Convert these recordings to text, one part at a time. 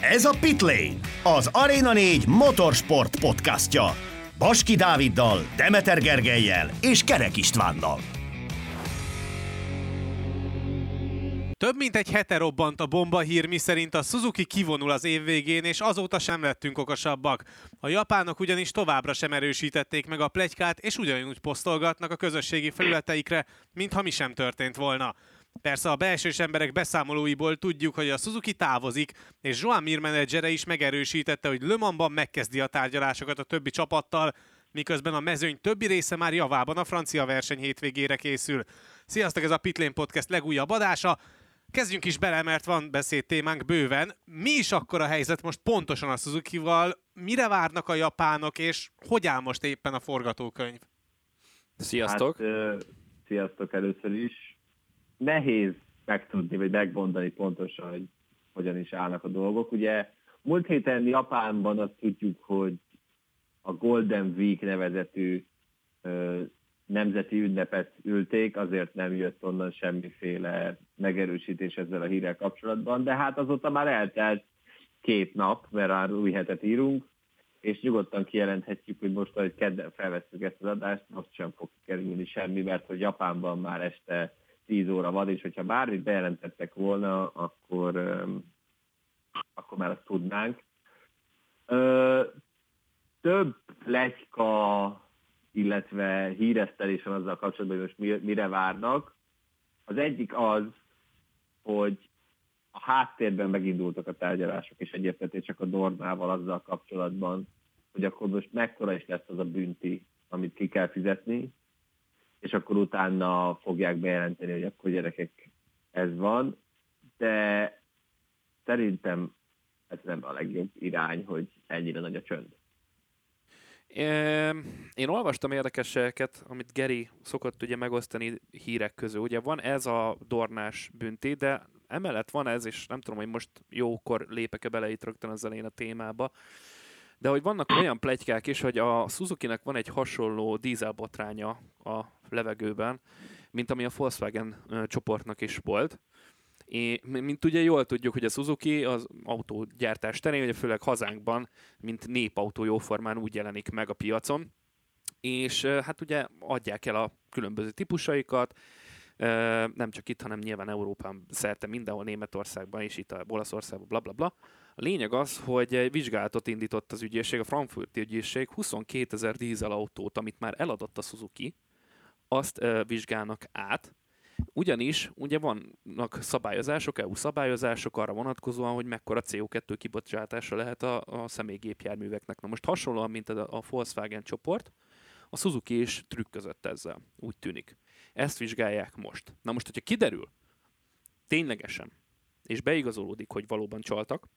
Ez a Pitlane, az Arena 4 motorsport podcastja. Baski Dáviddal, Demeter Gergelyel és Kerek Istvánnal. Több mint egy hete robbant a bomba hír, miszerint a Suzuki kivonul az év végén, és azóta sem lettünk okosabbak. A japánok ugyanis továbbra sem erősítették meg a plegykát, és ugyanúgy posztolgatnak a közösségi felületeikre, mintha mi sem történt volna. Persze a belsős emberek beszámolóiból tudjuk, hogy a Suzuki távozik, és Joan Mir menedzsere is megerősítette, hogy Le Mansban megkezdi a tárgyalásokat a többi csapattal, miközben a mezőny többi része már javában a francia verseny hétvégére készül. Sziasztok, ez a Pitlane Podcast legújabb adása. Kezdjünk is bele, mert van beszéd témánk bőven. Mi is akkor a helyzet most pontosan a Suzuki-val? Mire várnak a japánok, és hogy áll most éppen a forgatókönyv? Sziasztok! Hát, uh, sziasztok először is. Nehéz megtudni, vagy megmondani pontosan, hogy hogyan is állnak a dolgok. Ugye múlt héten Japánban azt tudjuk, hogy a Golden Week nevezetű uh, nemzeti ünnepet ülték, azért nem jött onnan semmiféle megerősítés ezzel a hírrel kapcsolatban, de hát azóta már eltelt két nap, mert már új hetet írunk, és nyugodtan kijelenthetjük, hogy most, ahogy kedden felveszünk ezt az adást, most sem fog kerülni semmi, mert hogy Japánban már este 10 óra van, és hogyha bármit bejelentettek volna, akkor, akkor már azt tudnánk. Több legyka illetve híresztelés van azzal kapcsolatban, hogy most mire várnak. Az egyik az, hogy a háttérben megindultak a tárgyalások, és csak a Dornával azzal kapcsolatban, hogy akkor most mekkora is lesz az a bünti, amit ki kell fizetni, és akkor utána fogják bejelenteni, hogy akkor gyerekek ez van, de szerintem ez nem a legjobb irány, hogy ennyire nagy a csönd. Én olvastam érdekeseket, amit Geri szokott ugye megosztani hírek közül. Ugye van ez a dornás bünti, de emellett van ez, és nem tudom, hogy most jókor lépek-e bele itt rögtön az elején a témába, de hogy vannak olyan plegykák is, hogy a Suzuki-nek van egy hasonló dízelbotránya a levegőben, mint ami a Volkswagen csoportnak is volt, É, mint ugye jól tudjuk, hogy a Suzuki az autógyártás terén, ugye főleg hazánkban, mint népautó jóformán úgy jelenik meg a piacon, és hát ugye adják el a különböző típusaikat, nem csak itt, hanem nyilván Európán szerte mindenhol, Németországban és itt Olaszországban, bla bla bla. A lényeg az, hogy egy vizsgálatot indított az ügyészség, a Frankfurti ügyészség 22 ezer dízelautót, amit már eladott a Suzuki, azt vizsgálnak át, ugyanis ugye vannak szabályozások, EU szabályozások arra vonatkozóan, hogy mekkora CO2 kibocsátása lehet a, a személygépjárműveknek. Na most hasonlóan, mint a, a Volkswagen csoport, a Suzuki is trükközött ezzel, úgy tűnik. Ezt vizsgálják most. Na most, hogyha kiderül, ténylegesen, és beigazolódik, hogy valóban csaltak,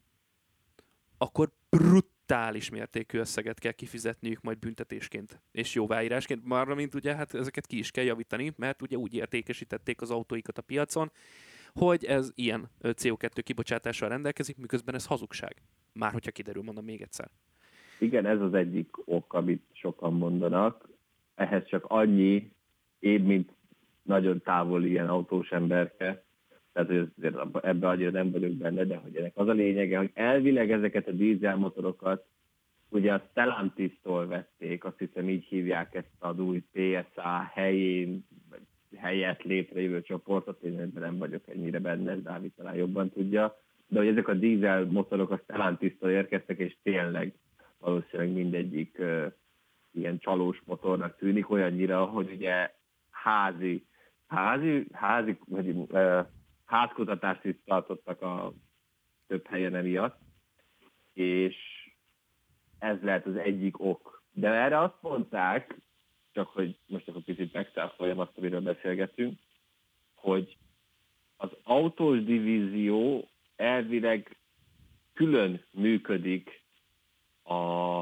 akkor brut brutális mértékű összeget kell kifizetniük majd büntetésként és jóváírásként, már mint ugye hát ezeket ki is kell javítani, mert ugye úgy értékesítették az autóikat a piacon, hogy ez ilyen CO2 kibocsátással rendelkezik, miközben ez hazugság. Már hogyha kiderül, mondom még egyszer. Igen, ez az egyik ok, amit sokan mondanak. Ehhez csak annyi, én, mint nagyon távoli ilyen autós emberke, tehát hogy ebbe annyira nem vagyok benne, de hogy ennek az a lényege, hogy elvileg ezeket a dízelmotorokat ugye a Stellantis-tól vették, azt hiszem így hívják ezt az új PSA helyén, helyett létrejövő csoportot, én ebben nem vagyok ennyire benne, Dávid talán jobban tudja, de hogy ezek a dízel motorok a Stellantis-tól érkeztek, és tényleg valószínűleg mindegyik uh, ilyen csalós motornak tűnik, olyannyira, hogy ugye házi, házi, házi, vagy uh, házkutatást is tartottak a több helyen emiatt, és ez lehet az egyik ok. De erre azt mondták, csak hogy most akkor picit megszáfoljam azt, amiről beszélgetünk, hogy az autós divízió elvileg külön működik a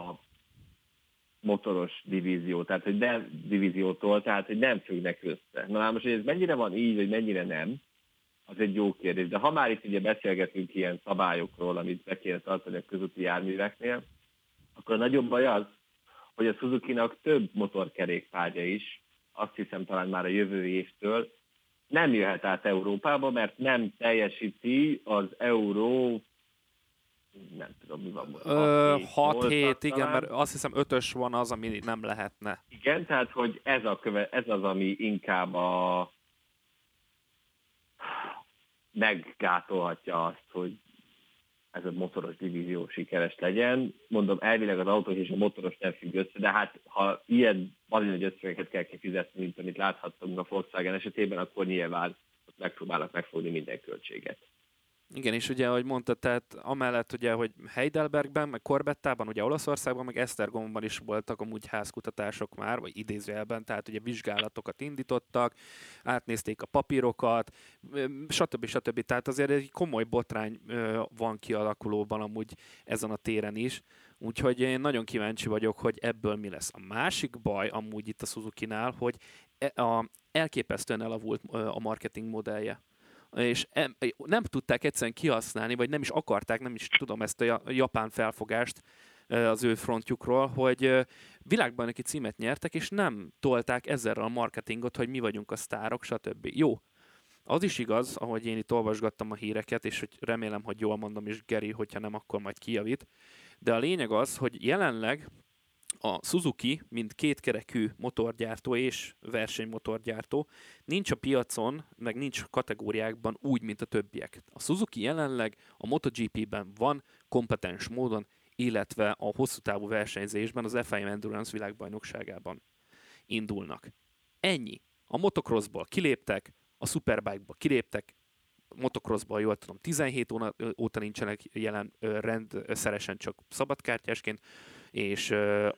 motoros divízió, tehát hogy nem divíziótól, tehát hogy nem függnek össze. Na most, hogy ez mennyire van így, vagy mennyire nem, az egy jó kérdés. De ha már itt ugye beszélgetünk ilyen szabályokról, amit be kéne tartani a közúti járműveknél, akkor a nagyobb baj az, hogy a Suzuki-nak több motorkerékpárja is, azt hiszem talán már a jövő évtől, nem jöhet át Európába, mert nem teljesíti az Euró nem tudom, mi van most. 6-7, igen, mert azt hiszem 5-ös van az, ami nem lehetne. Igen, tehát hogy ez, a köve, ez az, ami inkább a meggátolhatja azt, hogy ez a motoros divízió sikeres legyen. Mondom, elvileg az autós és a motoros nem függ össze, de hát ha ilyen nagy összegeket kell kifizetni, mint amit láthattunk a Volkswagen esetében, akkor nyilván megpróbálnak megfogni minden költséget. Igen, és ugye, ahogy mondtad, tehát amellett ugye, hogy Heidelbergben, meg Corbettában, ugye Olaszországban, meg Esztergomban is voltak amúgy házkutatások már, vagy idézőjelben, tehát ugye vizsgálatokat indítottak, átnézték a papírokat, stb. stb. Tehát azért egy komoly botrány van kialakulóban amúgy ezen a téren is, úgyhogy én nagyon kíváncsi vagyok, hogy ebből mi lesz. A másik baj amúgy itt a Suzuki-nál, hogy e, a, elképesztően elavult a marketing modellje és nem tudták egyszerűen kihasználni, vagy nem is akarták, nem is tudom ezt a japán felfogást az ő frontjukról, hogy világbajnoki címet nyertek, és nem tolták ezzel a marketingot, hogy mi vagyunk a sztárok, stb. Jó, az is igaz, ahogy én itt olvasgattam a híreket, és hogy remélem, hogy jól mondom, és Geri, hogyha nem, akkor majd kijavít. De a lényeg az, hogy jelenleg a Suzuki, mint kétkerekű motorgyártó és versenymotorgyártó, nincs a piacon, meg nincs kategóriákban úgy, mint a többiek. A Suzuki jelenleg a MotoGP-ben van kompetens módon, illetve a hosszú távú versenyzésben az FIM Endurance világbajnokságában indulnak. Ennyi. A motocrossból kiléptek, a Superbike-ból kiléptek, motocrossból jól tudom, 17 óta nincsenek jelen rendszeresen csak szabadkártyásként, és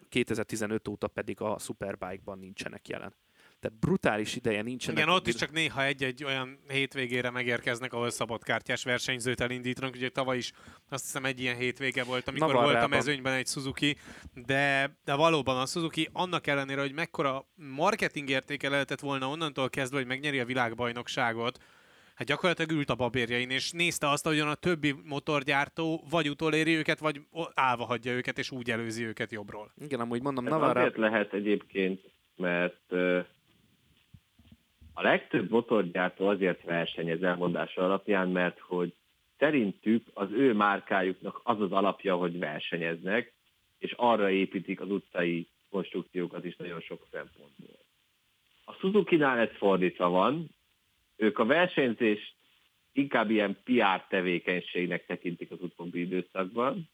2015 óta pedig a Superbike-ban nincsenek jelen. Tehát brutális ideje nincsenek. Igen, ott is csak néha egy-egy olyan hétvégére megérkeznek, ahol szabadkártyás versenyzőt elindítanak. Ugye tavaly is azt hiszem egy ilyen hétvége volt, amikor Navarrában. volt a mezőnyben egy Suzuki, de, de valóban a Suzuki annak ellenére, hogy mekkora marketing értéke lehetett volna onnantól kezdve, hogy megnyeri a világbajnokságot, hát gyakorlatilag ült a babérjain, és nézte azt, hogy a többi motorgyártó vagy utoléri őket, vagy állva hagyja őket, és úgy előzi őket jobbról. Igen, amúgy mondom, Ez Navarra... azért lehet egyébként, mert a legtöbb motorgyártó azért versenyez elmondása alapján, mert hogy szerintük az ő márkájuknak az az alapja, hogy versenyeznek, és arra építik az utcai konstrukciókat is nagyon sok szempontból. A Suzuki-nál ez fordítva van, ők a versenyzést inkább ilyen PR tevékenységnek tekintik az utóbbi időszakban,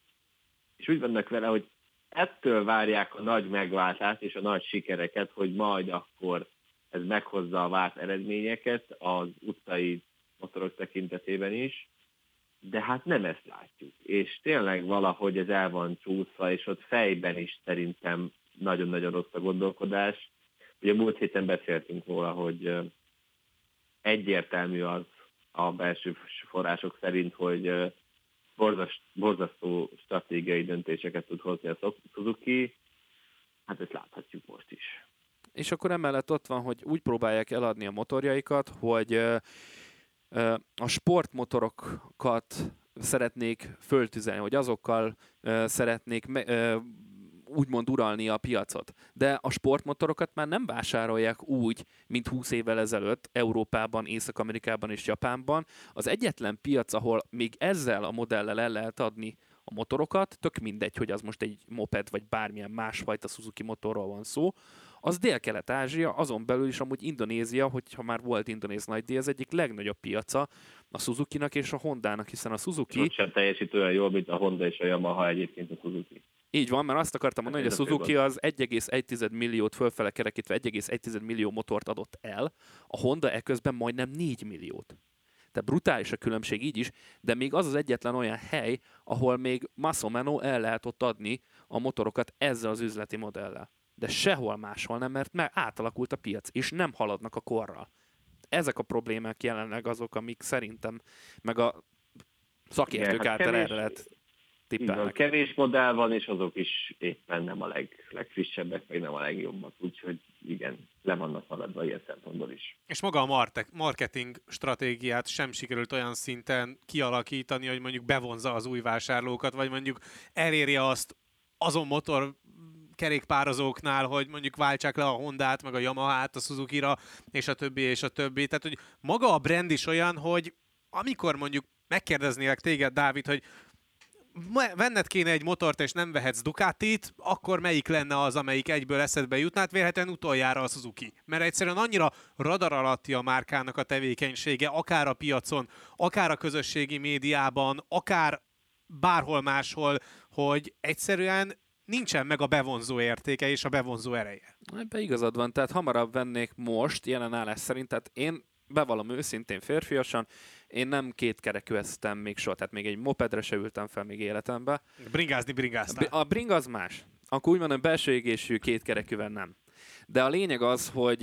és úgy vannak vele, hogy ettől várják a nagy megváltást és a nagy sikereket, hogy majd akkor ez meghozza a várt eredményeket az utcai motorok tekintetében is, de hát nem ezt látjuk. És tényleg valahogy ez el van csúszva, és ott fejben is szerintem nagyon-nagyon rossz a gondolkodás. Ugye múlt héten beszéltünk róla, hogy egyértelmű az a belső források szerint, hogy borzasztó stratégiai döntéseket tud hozni a Suzuki. Hát ezt láthatjuk most is. És akkor emellett ott van, hogy úgy próbálják eladni a motorjaikat, hogy a sportmotorokat szeretnék föltüzelni, hogy azokkal szeretnék úgymond uralni a piacot. De a sportmotorokat már nem vásárolják úgy, mint 20 évvel ezelőtt Európában, Észak-Amerikában és Japánban. Az egyetlen piac, ahol még ezzel a modellel el lehet adni a motorokat, tök mindegy, hogy az most egy moped vagy bármilyen másfajta Suzuki motorról van szó, az Dél-Kelet-Ázsia, azon belül is amúgy Indonézia, hogyha már volt indonéz nagy az egyik legnagyobb piaca a Suzuki-nak és a Honda-nak, hiszen a Suzuki... Ott sem teljesít olyan jól, mint a Honda és a Yamaha egyébként a Suzuki. Így van, mert azt akartam mondani, hogy a Suzuki az 1,1 milliót fölfele kerekítve 1,1 millió motort adott el, a Honda eközben majdnem 4 milliót. Tehát brutális a különbség így is, de még az az egyetlen olyan hely, ahol még Masomeno el lehet ott adni a motorokat ezzel az üzleti modellel. De sehol máshol nem, mert már átalakult a piac, és nem haladnak a korral. Ezek a problémák jelenleg azok, amik szerintem, meg a szakértők Igen, hát által kevés, erre lehet tippelnek. kevés modell van, és azok is éppen nem a leg, legfrissebbek, vagy nem a legjobbak, úgyhogy igen, le vannak maradva ilyen szempontból is. És maga a marketing stratégiát sem sikerült olyan szinten kialakítani, hogy mondjuk bevonza az új vásárlókat, vagy mondjuk elérje azt azon motor kerékpározóknál, hogy mondjuk váltsák le a Hondát, meg a Yamaha-t a Suzuki-ra, és a többi, és a többi. Tehát, hogy maga a brand is olyan, hogy amikor mondjuk megkérdeznélek téged, Dávid, hogy venned kéne egy motort, és nem vehetsz Ducatit, akkor melyik lenne az, amelyik egyből eszedbe jutná? Hát vélhetően utoljára a Suzuki. Mert egyszerűen annyira radar alatti a márkának a tevékenysége, akár a piacon, akár a közösségi médiában, akár bárhol máshol, hogy egyszerűen nincsen meg a bevonzó értéke és a bevonzó ereje. Ebbe igazad van, tehát hamarabb vennék most jelen állás szerint, tehát én bevallom őszintén férfiasan, én nem két kerekűeztem még soha, tehát még egy mopedre se ültem fel még életembe. Bringázni bringáztál. A bring az más. Akkor úgy mondom, belső égésű két kerekűvel nem. De a lényeg az, hogy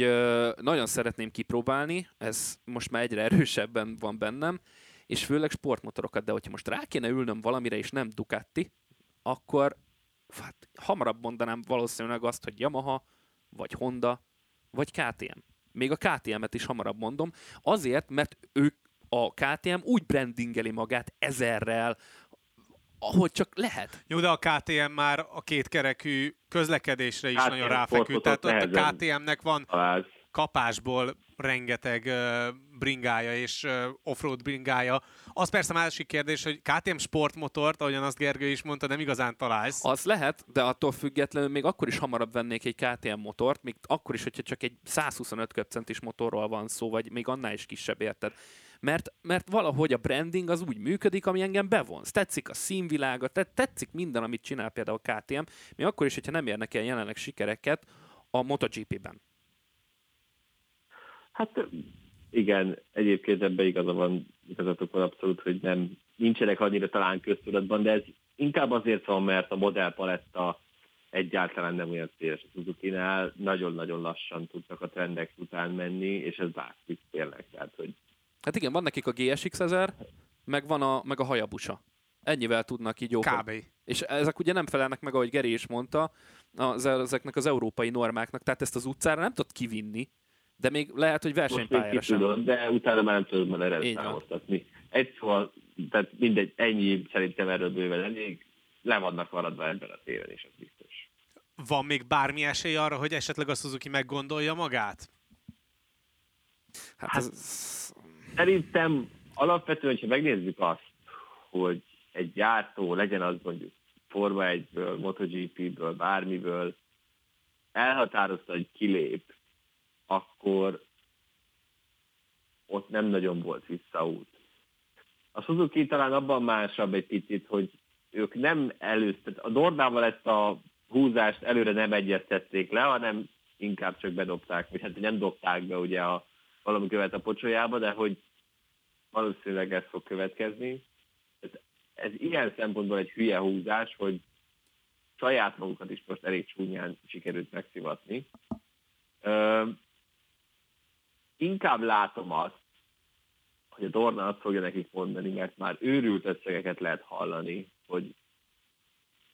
nagyon szeretném kipróbálni, ez most már egyre erősebben van bennem, és főleg sportmotorokat, de hogyha most rá kéne ülnöm valamire, és nem Ducati, akkor hát, hamarabb mondanám valószínűleg azt, hogy Yamaha, vagy Honda, vagy KTM. Még a KTM-et is hamarabb mondom, azért, mert ők a KTM úgy brandingeli magát ezerrel, ahogy csak lehet. Jó, de a KTM már a kétkerekű közlekedésre is KTM nagyon ráfeküdt. Tehát ott a KTM-nek van kapásból rengeteg bringája és offroad bringája. Az persze másik kérdés, hogy KTM sportmotort, ahogyan azt Gergő is mondta, nem igazán találsz. Az lehet, de attól függetlenül még akkor is hamarabb vennék egy KTM motort, még akkor is, hogyha csak egy 125 köbcentis motorról van szó, vagy még annál is kisebb, érted? Mert, mert valahogy a branding az úgy működik, ami engem bevonz. Tetszik a színvilága, tetszik minden, amit csinál például a KTM, még akkor is, hogyha nem érnek el jelenleg sikereket a MotoGP-ben. Hát igen, egyébként ebben igaza van, igazatok van abszolút, hogy nem, nincsenek annyira talán köztudatban, de ez inkább azért van, mert a modellpaletta egyáltalán nem olyan széles a Suzuki-nál, nagyon-nagyon lassan tudtak a trendek után menni, és ez látszik tényleg. Tehát, hogy... Hát igen, van nekik a GSX 1000, meg van a, meg a Hayabusa. Ennyivel tudnak így jók. Kb. És ezek ugye nem felelnek meg, ahogy Geri is mondta, az, ezeknek az európai normáknak, tehát ezt az utcára nem tudod kivinni, de még lehet, hogy versenypályára sem. Tudod, de utána már nem tudod már erre számoltatni. Egy szóval, tehát mindegy, ennyi szerintem erről bőven elég, le vannak maradva ebben a téren is, az biztos. Van még bármi esély arra, hogy esetleg a Suzuki meggondolja magát? Hát, hát ez... Szerintem alapvetően, ha megnézzük azt, hogy egy gyártó legyen az mondjuk Forma 1-ből, MotoGP-ből, bármiből, elhatározta, hogy kilép, akkor ott nem nagyon volt visszaút. A Suzuki talán abban másabb egy picit, hogy ők nem előztet, a Dornával ezt a húzást előre nem egyeztették le, hanem inkább csak bedobták, vagy hát nem dobták be ugye a, valami követ a pocsolyába, de hogy valószínűleg ez fog következni. Ez, ilyen szempontból egy hülye húzás, hogy saját magukat is most elég csúnyán sikerült megszivatni inkább látom azt, hogy a Dorna azt fogja nekik mondani, mert már őrült összegeket lehet hallani, hogy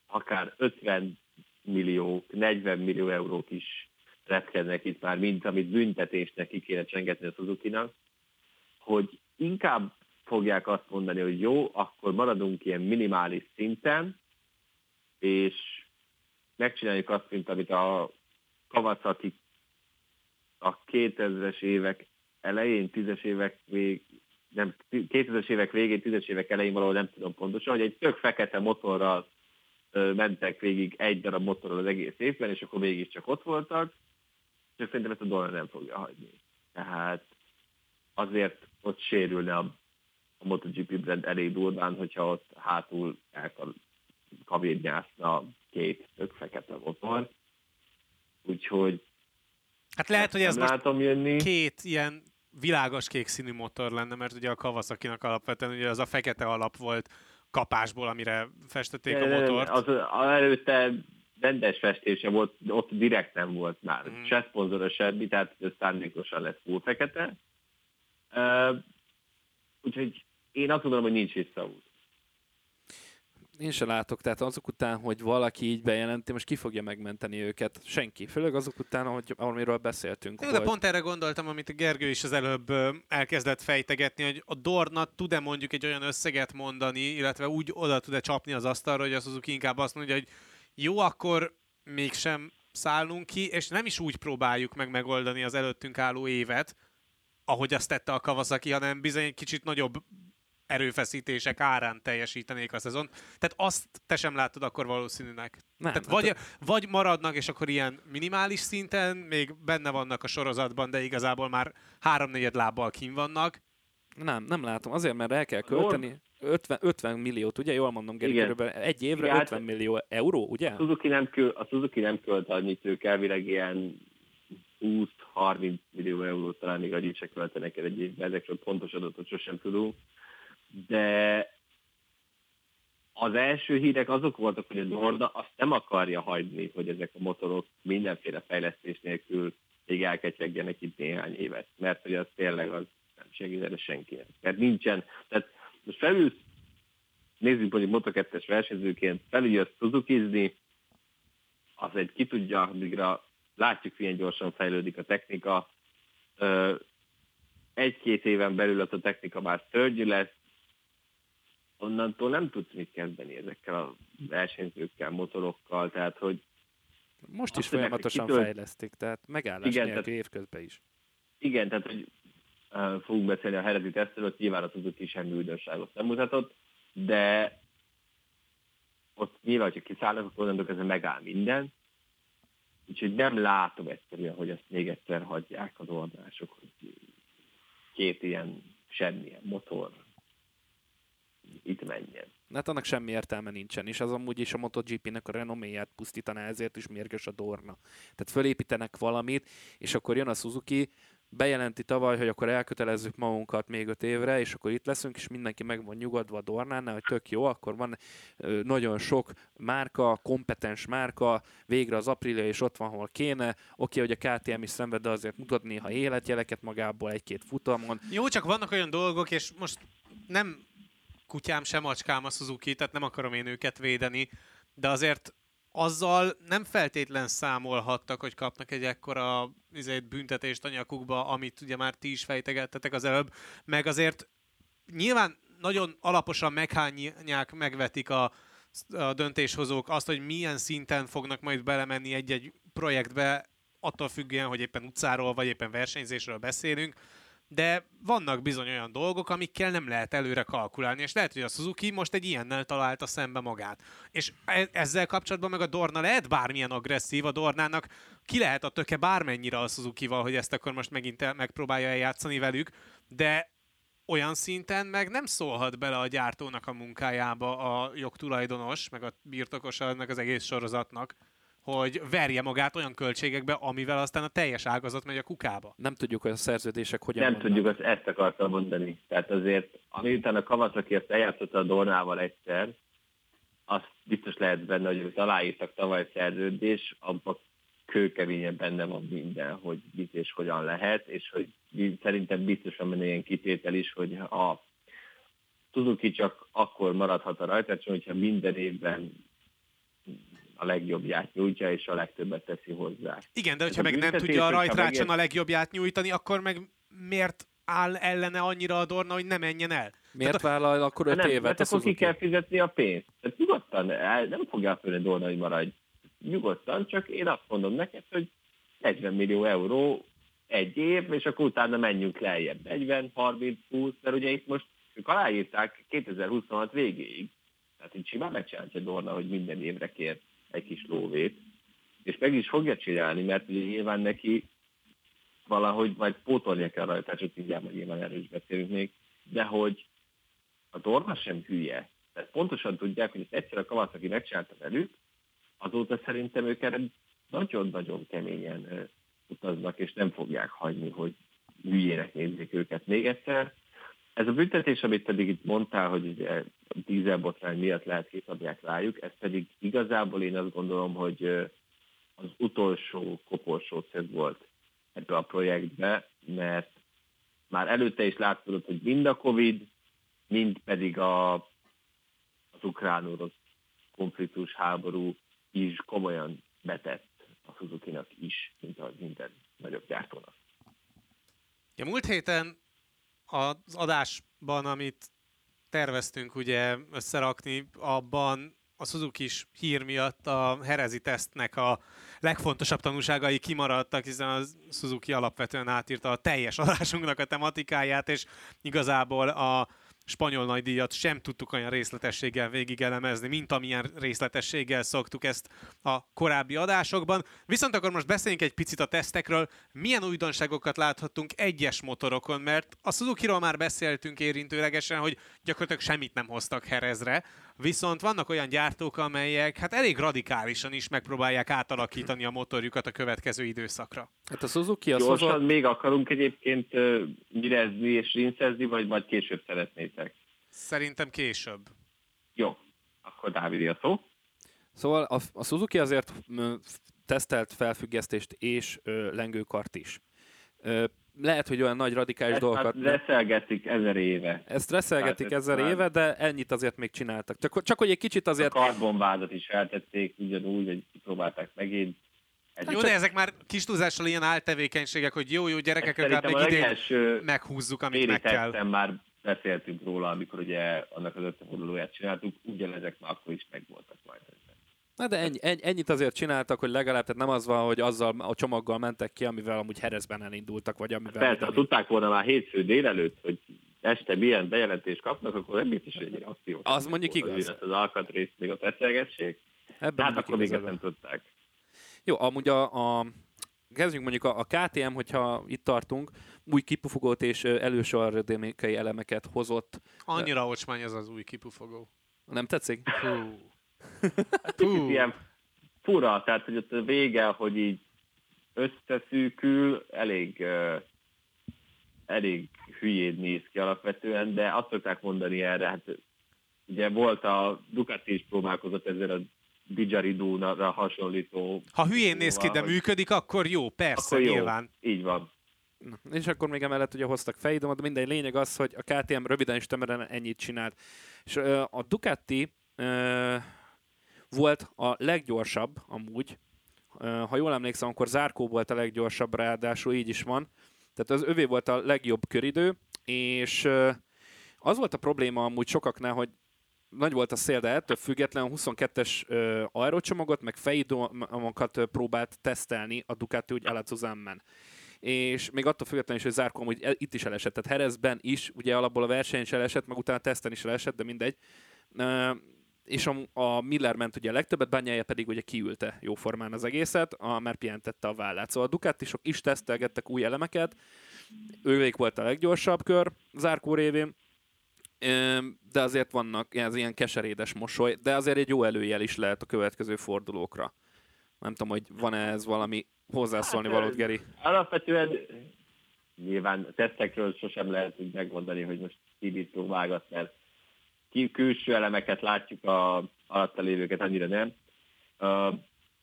akár 50 millió, 40 millió eurók is repkednek itt már, mint amit büntetésnek ki kéne csengetni a suzuki hogy inkább fogják azt mondani, hogy jó, akkor maradunk ilyen minimális szinten, és megcsináljuk azt, mint amit a Kawasaki a 2000-es évek elején, 10-es évek vég, nem, 2000-es évek végén, 10-es évek elején valahol nem tudom pontosan, hogy egy tök fekete motorral mentek végig egy darab motorral az egész évben, és akkor mégiscsak ott voltak, csak szerintem ezt a dolog nem fogja hagyni. Tehát azért ott sérülne a, a MotoGP brand elég durván, hogyha ott hátul elkavérnyászna két tök fekete motor. Úgyhogy Hát lehet, hogy ez most jönni. két ilyen világos kék színű motor lenne, mert ugye a kawasaki alapvetően ugye az a fekete alap volt kapásból, amire festették a motort. Az, az előtte rendes festése volt, ott direkt nem volt már. Mm. Se szponzoros semmi, tehát ez szándékosan lett full fekete. Uh, úgyhogy én azt gondolom, hogy nincs visszaút én se látok, tehát azok után, hogy valaki így bejelenti, most ki fogja megmenteni őket? Senki. Főleg azok után, hogy amiről beszéltünk. Jó, hogy... de pont erre gondoltam, amit a Gergő is az előbb elkezdett fejtegetni, hogy a Dorna tud-e mondjuk egy olyan összeget mondani, illetve úgy oda tud-e csapni az asztalra, hogy az azok inkább azt mondja, hogy jó, akkor mégsem szállunk ki, és nem is úgy próbáljuk meg megoldani az előttünk álló évet, ahogy azt tette a Kawasaki, hanem bizony egy kicsit nagyobb erőfeszítések árán teljesítenék a szezon. Tehát azt te sem látod akkor valószínűnek. Nem, Tehát hát vagy, vagy maradnak, és akkor ilyen minimális szinten, még benne vannak a sorozatban, de igazából már háromnegyed lábbal kín vannak. Nem, nem látom. Azért, mert el kell költeni 50, 50 milliót, ugye? Jól mondom, Geri, Igen. körülbelül egy évre Igen, hát- 50 millió euró, ugye? A Suzuki nem, költ, a Suzuki nem költ annyit, ők elvileg ilyen 20-30 millió eurót talán még annyit se költenek el egy évben, ezekről pontos adatot sosem tudunk. De az első hírek azok voltak, hogy a Norda azt nem akarja hagyni, hogy ezek a motorok mindenféle fejlesztés nélkül még elketyegjenek itt néhány évet, mert hogy az tényleg az nem segít erre senkinek. Mert nincsen, tehát most felülsz, nézzük mondjuk Moto2-es versenyzőként, felüljössz Suzukizni, az egy ki tudja, addigra látjuk, milyen gyorsan fejlődik a technika. Egy-két éven belül az a technika már szörnyű lesz, onnantól nem tudsz mit kezdeni ezekkel a versenyzőkkel, motorokkal, tehát hogy Most is folyamatosan kitől- fejlesztik, tehát megállás Igen, nélkül évközben is. igen, tehát hogy fogunk beszélni a herezi tesztről, nyilván a Suzuki semmi újdonságot nem mutatott, de ott nyilván, hogyha kiszállnak, akkor onnantól kezdve megáll minden. Úgyhogy nem látom egyszerűen, hogy ezt még egyszer hagyják az ordások, hogy két ilyen semmilyen motor itt menjen. Hát annak semmi értelme nincsen, és az amúgy is a MotoGP-nek a renoméját pusztítaná, ezért is mérges a Dorna. Tehát fölépítenek valamit, és akkor jön a Suzuki, bejelenti tavaly, hogy akkor elkötelezzük magunkat még öt évre, és akkor itt leszünk, és mindenki meg van nyugodva a Dornánál, hogy tök jó, akkor van nagyon sok márka, kompetens márka, végre az Aprilia is ott van, hol kéne. Oké, hogy a KTM is szenved, de azért mutat néha életjeleket magából egy-két futamon. Jó, csak vannak olyan dolgok, és most nem kutyám sem macskám a Suzuki, tehát nem akarom én őket védeni, de azért azzal nem feltétlen számolhattak, hogy kapnak egy ekkora izét, büntetést a nyakukba, amit ugye már ti is fejtegettetek az előbb, meg azért nyilván nagyon alaposan meghányják, megvetik a, a döntéshozók azt, hogy milyen szinten fognak majd belemenni egy-egy projektbe, attól függően, hogy éppen utcáról vagy éppen versenyzésről beszélünk, de vannak bizony olyan dolgok, amikkel nem lehet előre kalkulálni, és lehet, hogy a Suzuki most egy ilyennel találta szembe magát. És e- ezzel kapcsolatban meg a Dorna lehet bármilyen agresszív, a Dornának ki lehet a töke bármennyire a Suzuki-val, hogy ezt akkor most megint megpróbálja eljátszani velük, de olyan szinten meg nem szólhat bele a gyártónak a munkájába a jogtulajdonos, meg a birtokosa ennek az egész sorozatnak, hogy verje magát olyan költségekbe, amivel aztán a teljes ágazat megy a kukába. Nem tudjuk, hogy a szerződések hogyan Nem vannak. tudjuk, azt, ezt akartam mondani. Tehát azért, amiután a Kawasaki ezt eljátszotta a Dornával egyszer, azt biztos lehet benne, hogy ők aláírtak tavaly szerződés, abban kőkeményen benne van minden, hogy mit és hogyan lehet, és hogy szerintem biztosan benne ilyen kitétel is, hogy a Suzuki csak akkor maradhat a rajtácson, hogyha minden évben a legjobbját nyújtja, és a legtöbbet teszi hozzá. Igen, de hogyha a meg nem tudja a rajtrácson megért- a legjobbját nyújtani, akkor meg miért áll ellene annyira a Dorna, hogy ne menjen el? Miért vállal akkor Hát öt nem, évet mert a akkor ki kell fizetni a pénzt. Tehát nyugodtan, nem fogja fölni Dorna, hogy maradj. Nyugodtan, csak én azt mondom neked, hogy 40 millió euró egy év, és akkor utána menjünk lejjebb. 40, 30, 20, mert ugye itt most ők aláírták 2026 végéig. Tehát így simán megcsinálja Dorna, hogy minden évre kér egy kis lóvét. És meg is fogja csinálni, mert ugye nyilván neki valahogy majd pótolnia kell rajta, csak mindjárt majd nyilván erről is beszélünk még, de hogy a Dorna sem hülye. Tehát pontosan tudják, hogy ezt egyszer a Kawasaki megcsinálta velük, azóta szerintem ők erre nagyon-nagyon keményen utaznak, és nem fogják hagyni, hogy hülyének nézzék őket még egyszer. Ez a büntetés, amit pedig itt mondtál, hogy ugye a dízelbotrány miatt lehet kiszabják rájuk, ez pedig igazából én azt gondolom, hogy az utolsó koporsó szög volt ebbe a projektbe, mert már előtte is látszott, hogy mind a Covid, mind pedig a, az ukrán-orosz konfliktus háború is komolyan betett a Suzuki-nak is, mint a minden nagyobb gyártónak. Ja, múlt héten az adásban, amit terveztünk ugye összerakni, abban a suzuki is hír miatt a herezi tesztnek a legfontosabb tanúságai kimaradtak, hiszen a Suzuki alapvetően átírta a teljes adásunknak a tematikáját, és igazából a spanyol nagydíjat sem tudtuk olyan részletességgel végigelemezni, mint amilyen részletességgel szoktuk ezt a korábbi adásokban. Viszont akkor most beszéljünk egy picit a tesztekről. Milyen újdonságokat láthattunk egyes motorokon, mert a Suzuki-ról már beszéltünk érintőlegesen, hogy gyakorlatilag semmit nem hoztak Herezre, viszont vannak olyan gyártók, amelyek hát elég radikálisan is megpróbálják átalakítani a motorjukat a következő időszakra. Hát a Suzuki az Gyorsan hozott... még akarunk egyébként uh, mirezni és rinszezni, vagy majd később szeretnétek? Szerintem később. Jó, akkor Dávid a szó. Szóval a, a Suzuki azért tesztelt felfüggesztést és ö, lengőkart is. Ö, lehet, hogy olyan nagy radikális Ezt dolgokat... hát reszelgetik ezer éve. Ezt reszelgetik Hát ez ezer éve, de ennyit azért még csináltak. Csak, csak hogy egy kicsit A azért... karbonvádat is eltették ugyanúgy, hogy kipróbálták megint. Ez Jó, de ezek már kis túlzással ilyen áltevékenységek, hogy jó, jó gyerekek, legalább a még idén meghúzzuk, amit meg kell. már beszéltünk róla, amikor ugye annak az összefordulóját csináltuk, ugyanezek már akkor is megvoltak majd. Na de ennyi, ennyi, ennyit azért csináltak, hogy legalább, tehát nem az van, hogy azzal a csomaggal mentek ki, amivel amúgy Herezben elindultak, vagy amivel... Persze, ha tudták volna már hétfő délelőtt, hogy este milyen bejelentést kapnak, akkor nem biztos, hogy egy akció. Az mondjuk volna, igaz. Az alkatrészt még ott eszelgessék. Ebben hát akkor még ezt nem tudták. Jó, amúgy a, a kezdjünk mondjuk a, a KTM, hogyha itt tartunk, új kipufogót és ö, elősorradémékei elemeket hozott. Annyira ocsmány ez az új kipufogó. Nem tetszik? Hú. Kicsit ilyen fura, tehát hogy ott a vége, hogy így összeszűkül, elég, uh, elég hülyéd néz ki alapvetően, de azt szokták mondani erre, hát ugye volt a Ducati is próbálkozott ezzel a Didgeridoo-ra hasonlító. Ha hülyén néz ki, de működik, akkor jó, persze, Akkor jó, nyilván. így van. És akkor még emellett ugye hoztak fejdomot, de mindegy, lényeg az, hogy a KTM röviden és tömören ennyit csinált. És ö, a Ducati ö, volt a leggyorsabb amúgy, ha jól emlékszem, akkor Zárkó volt a leggyorsabb, ráadásul így is van. Tehát az övé volt a legjobb köridő, és az volt a probléma amúgy sokaknál, hogy nagy volt a szél, de ettől függetlenül a 22-es ö, aerocsomagot, meg fejdomokat próbált tesztelni a Ducati úgy Alazuzammen és még attól függetlenül is, hogy Zárkó amúgy itt is elesett, tehát Herezben is, ugye alapból a versenyen is elesett, meg utána a teszten is elesett, de mindegy. És a, a Miller ment ugye a legtöbbet, Bányája pedig ugye kiülte jóformán az egészet, a, mert pihentette a vállát. Szóval a Ducatisok is tesztelgettek új elemeket, ővék volt a leggyorsabb kör Zárkó révén, de azért vannak ez ilyen keserédes mosoly, de azért egy jó előjel is lehet a következő fordulókra. Nem tudom, hogy van-e ez valami hozzászólni Hát, valót, Geri? Alapvetően nyilván tesztekről sosem lehet úgy megmondani, hogy most ki mit próbálgat, mert külső elemeket látjuk a alatta lévőket, annyira nem.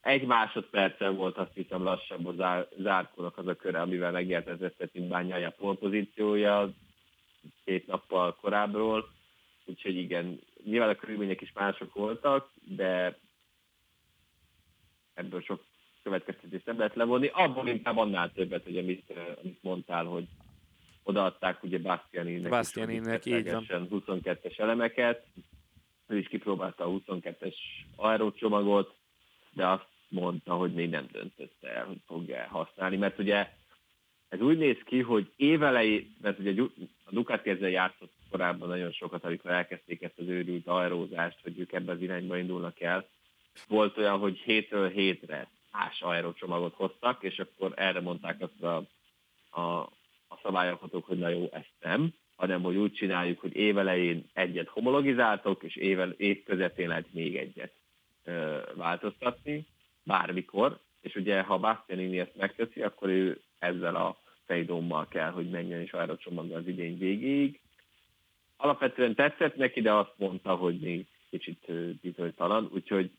Egy másodpercen volt azt hiszem lassabb a zár, zárkónak az a köre, amivel megnyert az Esztetin bányája polpozíciója két nappal korábbról, úgyhogy igen, nyilván a körülmények is mások voltak, de ebből sok következtetést nem lehet levonni. Abból inkább annál többet, hogy amit, amit mondtál, hogy odaadták ugye Bastianinek, Bastianinek, így van. 22-es elemeket, ő is kipróbálta a 22-es aerócsomagot, de azt mondta, hogy még nem döntötte el, hogy fogja használni, mert ugye ez úgy néz ki, hogy évelei, mert ugye a Ducati ezzel játszott korábban nagyon sokat, amikor elkezdték ezt az őrült aerózást, hogy ők ebbe az irányba indulnak el. Volt olyan, hogy hétről hétre más aerócsomagot hoztak, és akkor erre mondták azt a, a szabályalkotók, hogy na jó, ezt nem, hanem hogy úgy csináljuk, hogy évelején egyet homologizáltok, és ével, év közepén lehet még egyet ö, változtatni, bármikor, és ugye ha Bastianini ezt megteszi, akkor ő ezzel a fejdommal kell, hogy menjen és aerocsomaggal az idény végéig. Alapvetően tetszett neki, de azt mondta, hogy még kicsit bizonytalan, úgyhogy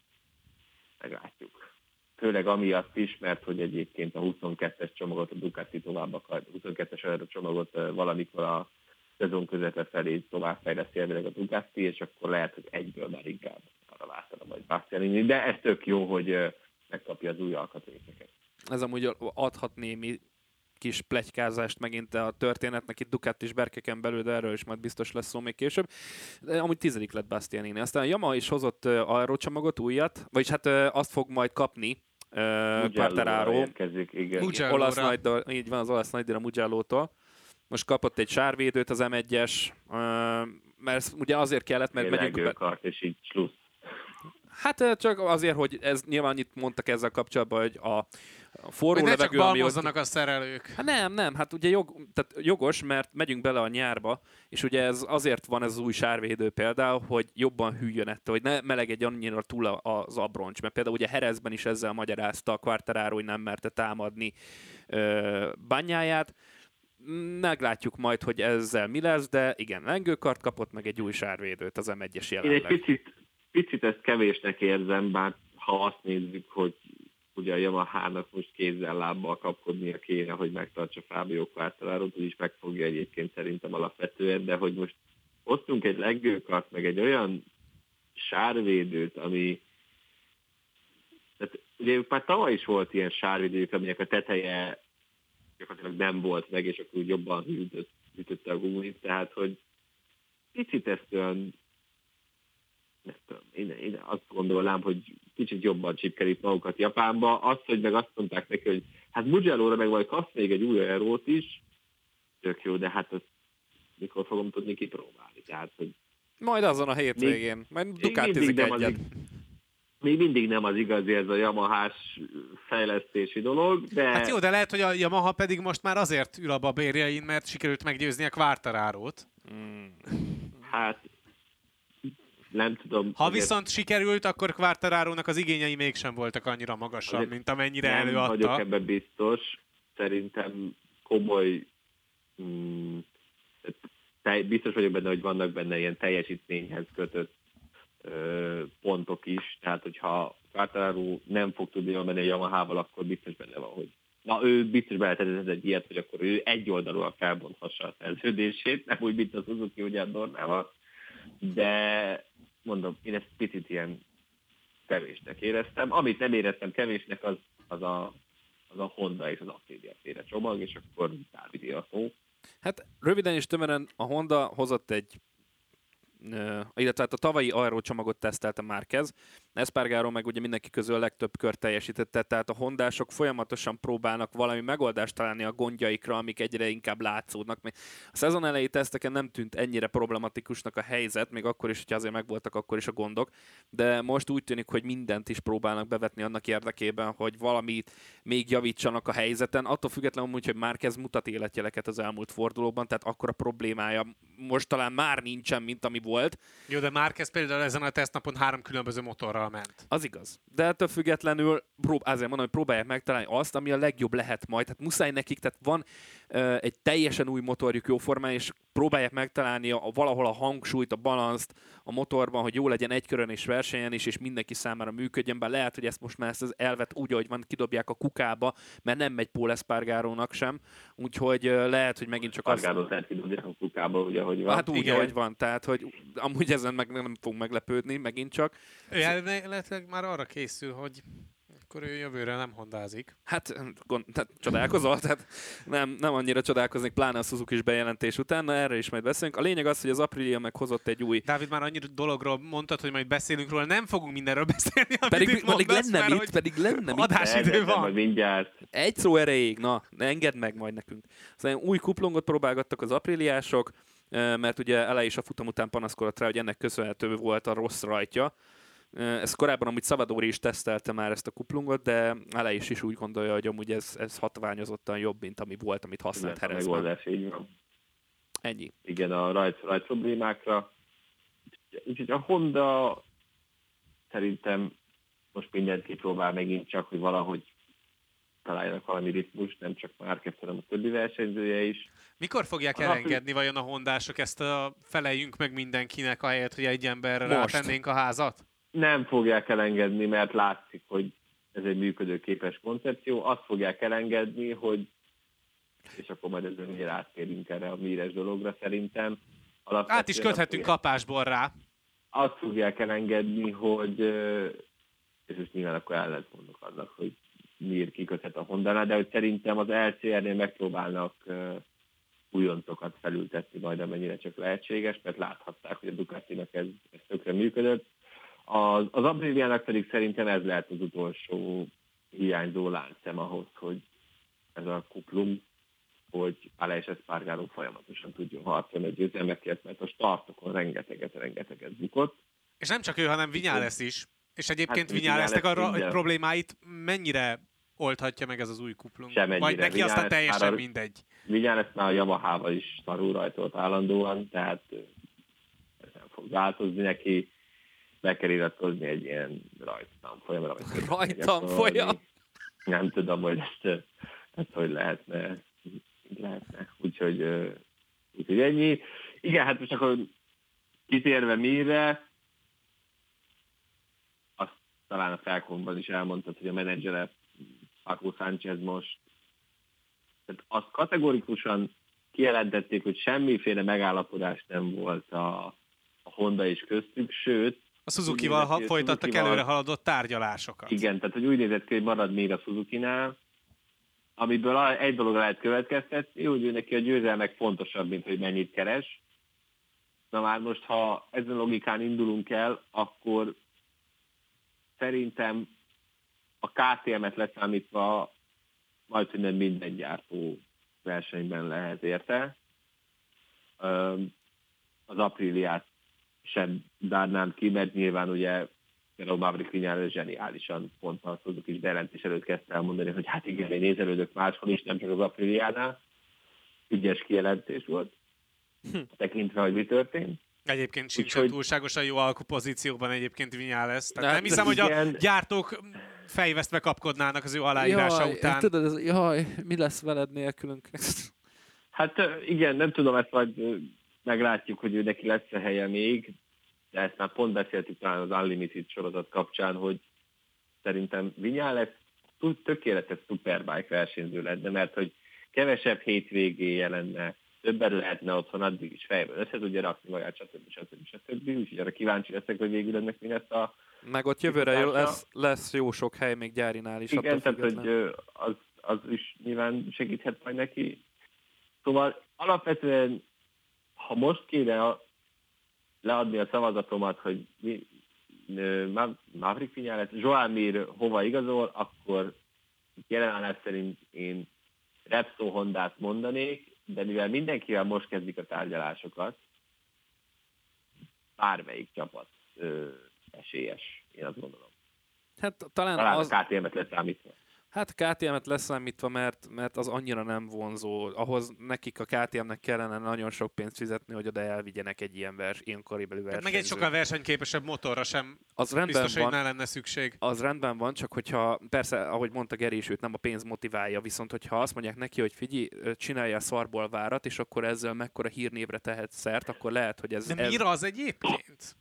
meglátjuk. Főleg amiatt is, mert hogy egyébként a 22-es csomagot a Ducati tovább akar, 22-es aerocsomagot ö, valamikor a szezon közepe felé továbbfejleszti elvileg a Ducati, és akkor lehet, hogy egyből már inkább arra váltana majd Bastianini, de ez tök jó, hogy megkapja az új alkatrészeket. Ez amúgy adhat némi kis plegykázást megint a történetnek itt Ducati és Berkeken belül, de erről is majd biztos lesz szó még később. De amúgy tizedik lett Bastianini. Aztán a Yamaha is hozott aerócsomagot, újat, vagyis hát azt fog majd kapni Quartararo, érkezik, igen. Mugello. olasz nagy, így van, az olasz nagydíjra Mugello-tól. Most kapott egy sárvédőt az M1-es, uh, mert ugye azért kellett, mert megyünk... Legőkart, és így slusz. Hát csak azért, hogy ez nyilván annyit mondtak ezzel kapcsolatban, hogy a, a forró Hogy ne levegő, csak ami ott, a szerelők. Hát nem, nem, hát ugye jog, tehát jogos, mert megyünk bele a nyárba, és ugye ez azért van ez az új sárvédő például, hogy jobban hűljön ettől, hogy ne melegedj annyira túl a- az abroncs, mert például ugye Herezben is ezzel magyarázta a Quartararo, hogy nem merte támadni ö, bányáját. Meglátjuk majd, hogy ezzel mi lesz, de igen, lengőkart kapott meg egy új sárvédőt az M1-es Én egy jelenleg. picit, picit ezt kevésnek érzem, bár ha azt nézzük, hogy ugye a Yamaha-nak most kézzel lábbal kapkodnia kéne, hogy megtartsa Fábio Quartararo-t, úgyis megfogja egyébként szerintem alapvetően, de hogy most hoztunk egy legőkart, meg egy olyan sárvédőt, ami tehát ugye már tavaly is volt ilyen sárvédők, aminek a teteje gyakorlatilag nem volt meg, és akkor úgy jobban hűtött, hűtötte a gumit, tehát hogy picit ezt olyan nem tudom, én, én azt gondolnám, hogy kicsit jobban csipkelik magukat Japánba. Azt, hogy meg azt mondták neki, hogy hát Mugello-ra meg majd kapsz még egy új aerót is, tök jó, de hát azt mikor fogom tudni kipróbálni. Tehát, hogy Majd azon a hétvégén, majd még nem az, egyet. ig- még mindig nem az igazi ez a Yamahás fejlesztési dolog, de Hát jó, de lehet, hogy a Yamaha pedig most már azért ül a babérjain, mert sikerült meggyőzni a Quartararót. Mm. hát nem tudom. Ha azért viszont sikerült, akkor Quartararónak az igényei mégsem voltak annyira magasan, Azért mint amennyire nem vagyok előadta. ebben biztos. Szerintem komoly mm, biztos vagyok benne, hogy vannak benne ilyen teljesítményhez kötött ö, pontok is. Tehát, hogyha Quartararo nem fog tudni jól menni a Yamaha-val, akkor biztos benne van, hogy Na, ő biztos beletetett egy ilyet, hogy akkor ő egy oldalúan felbonthassa a szerződését, nem úgy, mint a Suzuki ugye a Dornával. De mondom, én ezt picit ilyen kevésnek éreztem. Amit nem éreztem kevésnek, az, az, a, az a Honda és az Aprilia féle csomag, és akkor Dávid a szó. Hát röviden és tömören a Honda hozott egy illetve hát a tavalyi Aero csomagot tesztelte Márquez, Espargaro meg ugye mindenki közül a legtöbb kör teljesítette, tehát a hondások folyamatosan próbálnak valami megoldást találni a gondjaikra, amik egyre inkább látszódnak. A szezon elejé teszteken nem tűnt ennyire problematikusnak a helyzet, még akkor is, hogyha azért megvoltak akkor is a gondok, de most úgy tűnik, hogy mindent is próbálnak bevetni annak érdekében, hogy valamit még javítsanak a helyzeten, attól függetlenül, úgy, hogy Márquez mutat életjeleket az elmúlt fordulóban, tehát akkor a problémája most talán már nincsen, mint ami volt. Jó, de Márquez például ezen a tesztnapon három különböző motorral ment. Az igaz. De ettől függetlenül prób- azért mondom, hogy próbálják megtalálni azt, ami a legjobb lehet majd. Tehát muszáj nekik, tehát van ö, egy teljesen új motorjuk jóformán, és próbálják megtalálni a, a, valahol a hangsúlyt, a balanszt a motorban, hogy jó legyen egy körön és versenyen is, és mindenki számára működjön, bár lehet, hogy ezt most már ezt az elvet úgy, ahogy van, kidobják a kukába, mert nem megy Paul Espargarónak sem, úgyhogy lehet, hogy megint csak azt... Argáról lehet kidobni a kukába, ugye, hogy van. Hát úgy, Igen. ahogy van, tehát, hogy amúgy ezen meg nem fogunk meglepődni, megint csak. Ő elméletileg már arra készül, hogy akkor ő jövőre nem hondázik. Hát, gond, tehát csodálkozol, tehát nem, nem annyira csodálkoznék, pláne a Suzuki is bejelentés után, na erre is majd beszélünk. A lényeg az, hogy az Aprilia meghozott egy új Dávid már annyi dologról mondtad, hogy majd beszélünk róla, nem fogunk mindenről beszélni, amit pedig, itt pedig mondasz, lenne mert mit, hogy pedig lenne mit. adásidő van. Majd mindjárt. Egy szó erejéig, na, ne engedd meg majd nekünk. Szóval új kuplungot próbálgattak az apriliások, eh, mert ugye ele is a futam után panaszkodott rá, hogy ennek köszönhető volt a rossz rajtja. Ezt korábban amúgy Szavadori is tesztelte már ezt a kuplungot, de ele is, is úgy gondolja, hogy amúgy ez, ez hatványozottan jobb, mint ami volt, amit Ez használt a Herezben. megoldás, így van. Ennyi. igen, a rajt, rajt problémákra. Úgyhogy a Honda szerintem most mindent kipróbál megint csak, hogy valahogy találjanak valami ritmust, nem csak Márquez, hanem a többi versenyzője is. Mikor fogják A elengedni vajon a hondások ezt a feleljünk meg mindenkinek, ahelyett, hogy egy emberre Most. rátennénk a házat? Nem fogják elengedni, mert látszik, hogy ez egy működőképes koncepció. Azt fogják elengedni, hogy és akkor majd ezzel miért áttérünk erre a míres dologra szerintem. Alapvetően Át is köthetünk fogják- kapásból rá. azt fogják elengedni, hogy, és most nyilván akkor ellent mondok annak, hogy miért kiköthet a honda de hogy szerintem az LCR-nél megpróbálnak újoncokat felültetni majd, amennyire csak lehetséges, mert láthatták, hogy a Ducatinak ez, ez tökre működött. Az, az Apriliának pedig szerintem ez lehet az utolsó hiányzó láncszem ahhoz, hogy ez a kuplung hogy Aleix Espargaró folyamatosan tudjon harcolni a győzelmekért, mert a startokon rengeteget, rengeteget bukott. És nem csak ő, hanem Vinyales is. És egyébként Hát, Vinyálesznek a Vinyales ra- minden. problémáit mennyire oldhatja meg ez az új kuplung? Semennyire. Vagy neki aztán Vinyales teljesen a- mindegy. Vinyales már a Yamaha-val is szarul rajtolt állandóan, tehát ez nem fog változni neki. Be kell iratkozni egy ilyen rajttanfolyamra. vagy Rajttanfolyam? Nem tudom, hogy ezt, ezt hogy lehetne. lehetne. Úgyhogy, úgyhogy ennyi. Igen, hát most akkor kitérve mire, azt talán a felkonban is elmondtad, hogy a menedzsere Paco Sánchez most tehát azt kategorikusan kijelentették, hogy semmiféle megállapodás nem volt a, a Honda és köztük, sőt, A Suzuki-val ha- folytattak Suzuki-val- előre haladott tárgyalásokat. igen, tehát hogy úgy nézett ki, hogy marad még a Suzuki-nál, amiből egy dolog lehet következtetni, hogy ő neki a győzelmek fontosabb, mint hogy mennyit keres. Na már most, ha ezen logikán indulunk el, akkor szerintem a KTM-et leszámítva majd, nem minden gyártó versenyben lehet érte. Az Apriliát sem zárnám ki, mert nyilván ugye például Maverick Vinyales zseniálisan pont Suzuki is bejelentés előtt kezdte elmondani, hogy hát igen, én nézelődök máshol is, nem csak az Apriliánál. Ügyes kijelentés volt, tekintve, hogy mi történt. Egyébként sincs Úgyhogy- túlságosan jó alkupozícióban egyébként Vinyales. Tehát Hát nem hiszem, hogy a gyártók fejvesztve kapkodnának az ő aláírása jaj, után. Tudod, ez, jaj, mi lesz veled nélkülünk? Hát igen, nem tudom, ezt majd meglátjuk, hogy ő neki lesz a helye még, de ezt már pont beszéltük talán az Unlimited sorozat kapcsán, hogy szerintem Vinyales tud- tökéletes Superbike versenyző lenne, mert hogy kevesebb hétvégéje lenne, többen lehetne otthon addig is fejből össze tudja rakni magát, stb. stb. stb. Úgyhogy arra kíváncsi leszek, hogy végül ennek mi lesz a... Meg ott jövőre lesz, lesz jó sok hely még gyárinál is. Igen, tehát hogy az, az is nyilván segíthet majd neki. Szóval alapvetően, ha most kéne a, leadni a szavazatomat, hogy mi, Maverick Vinyales, Joan Mir hova igazol, akkor jelen állás szerint én Repsol Hondát mondanék, de mivel mindenkivel most kezdik a tárgyalásokat, bármelyik csapat ö, esélyes, én azt gondolom. Hát talán Talán az, a KTM-et leszámítva. Hát KTM-et leszámítva, mert, mert az annyira nem vonzó. Ahhoz nekik a KTM-nek kellene nagyon sok pénzt fizetni, hogy oda elvigyenek egy ilyen, vers, ilyen koribeli Tehát versenyzőt. meg egy sokkal versenyképesebb motorra sem Az rendben biztos, hogy van, ne lenne szükség. az rendben van, csak hogyha, persze, ahogy mondta Geri is, őt nem a pénz motiválja, viszont hogyha azt mondják neki, hogy figyelj, csinálja a szarból várat, és akkor ezzel mekkora hírnévre tehet szert, akkor lehet, hogy ez... De ez... mire az egyébként?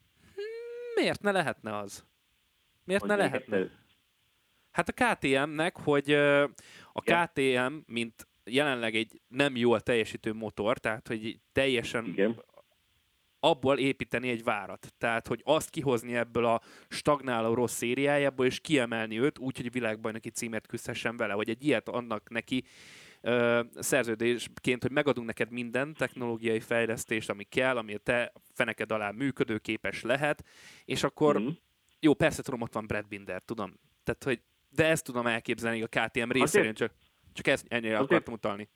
Miért ne lehetne az? Miért ne Hogy még lehetne? egyszer- Hát a KTM-nek, hogy a. KTM, mint jelenleg egy nem jól teljesítő motor, tehát hogy teljesen Igen. abból építeni egy várat. Tehát, hogy azt kihozni ebből a stagnáló rossz szériájából, és kiemelni őt úgy, hogy világbajnoki címért küzdhessen vele, hogy egy ilyet annak neki ö, szerződésként, hogy megadunk neked minden technológiai fejlesztést, ami kell, ami a te feneked alá működőképes lehet, és akkor Mhm. jó, persze tudom, ott van Brad Binder, tudom. Tehát, hogy de ezt tudom elképzelni a KTM részéről, csak, csak ezt ennyire Azért- akartam utalni.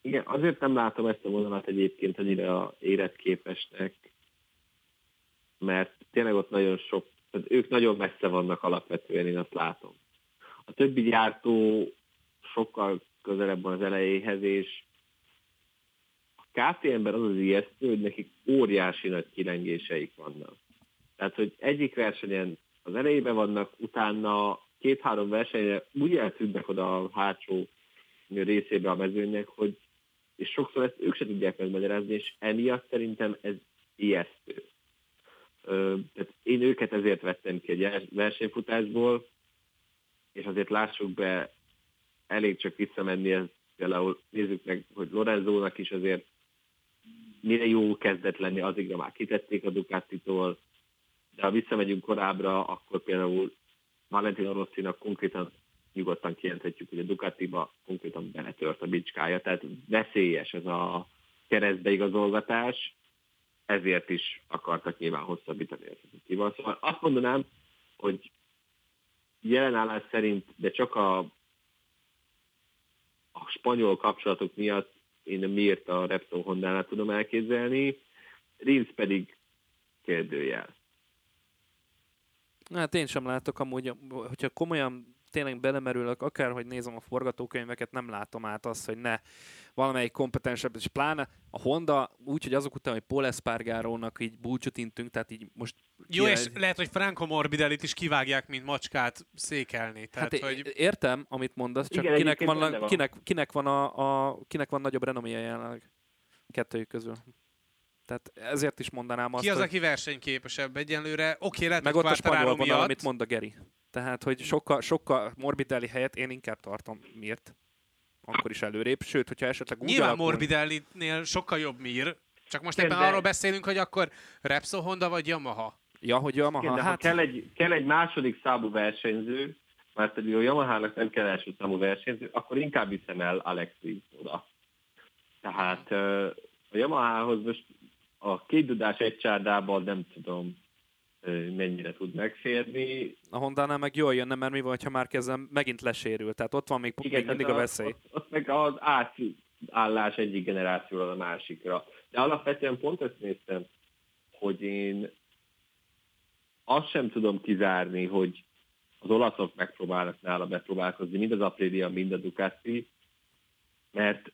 Igen, azért nem látom ezt a vonalat egyébként annyira életképesnek, mert tényleg ott nagyon sok, tehát ők nagyon messze vannak alapvetően, én azt látom. A többi gyártó sokkal közelebb van az elejéhez, és a KTM-ben az az ijesztő, hogy nekik óriási nagy kilengéseik vannak. Tehát, hogy egyik versenyen az elejében vannak, utána két-három versenyre úgy eltűnnek oda a hátsó részébe a mezőnynek, hogy és sokszor ezt ők se tudják megmagyarázni, és emiatt szerintem ez ijesztő. Ö, tehát én őket ezért vettem ki egy versenyfutásból, és azért lássuk be, elég csak visszamenni, ez például nézzük meg, hogy Lorenzónak is azért mire jó kezdett lenni, addigra már kitették a Ducatitól, de ha visszamegyünk korábbra, akkor például Valentino Rossinak konkrétan nyugodtan kijelenthetjük, hogy a Ducatiba konkrétan beletört a bicskája, tehát veszélyes ez a keresztbeigazolgatás, ezért is akartak nyilván hosszabbítani a Suzuki-val. Szóval azt mondanám, hogy jelenállás szerint, de csak a, a spanyol kapcsolatok miatt én miért a Repsol Honda-nál tudom elképzelni, Rins pedig kérdőjel. Hát én sem látok amúgy, hogyha komolyan tényleg belemerülök, akárhogy nézem a forgatókönyveket, nem látom át azt, hogy ne valamelyik kompetensebb, és pláne a Honda úgy, hogy azok után, hogy Paul Espargarónak így búcsút intünk, tehát így most... Jó, és lehet, hogy Franco Morbidellit is kivágják, mint macskát székelni. Tehát, hát hogy... értem, amit mondasz, csak Igen, kinek, van, van. Kinek, kinek, van a, a, kinek van nagyobb renoméja jelenleg kettőjük közül. Tehát ezért is mondanám azt, Ki az, hogy... aki versenyképesebb egyenlőre? Oké, lehet, Meg ott a spanyol vonal, amit mond a Geri. Tehát, hogy sokkal, sokkal Morbidelli helyett én inkább tartom miért. Akkor is előrébb. Sőt, hogyha esetleg úgy Nyilván alakul... Morbidelli-nél sokkal jobb Mir. Csak most éppen de... arról beszélünk, hogy akkor Repsol Honda vagy Yamaha. Ja, hogy Yamaha. Igen, de hát... kell, egy, kell egy második számú versenyző, mert pedig a Yamaha-nak nem kell első számú versenyző, akkor inkább viszem el Alex oda. Tehát a Yamaha-hoz most a két dudás egy csárdában nem tudom, mennyire tud megférni. A Honda-nál meg jól jönne, mert mi van, ha már kezdem megint lesérül, tehát ott van még, Igen, még mindig a, a veszély. Ott, ott meg az átállás egyik generációról a másikra. De alapvetően pont ezt néztem, hogy én azt sem tudom kizárni, hogy az olaszok megpróbálnak nála bepróbálkozni, mind az Aprilia, mind a Ducati, mert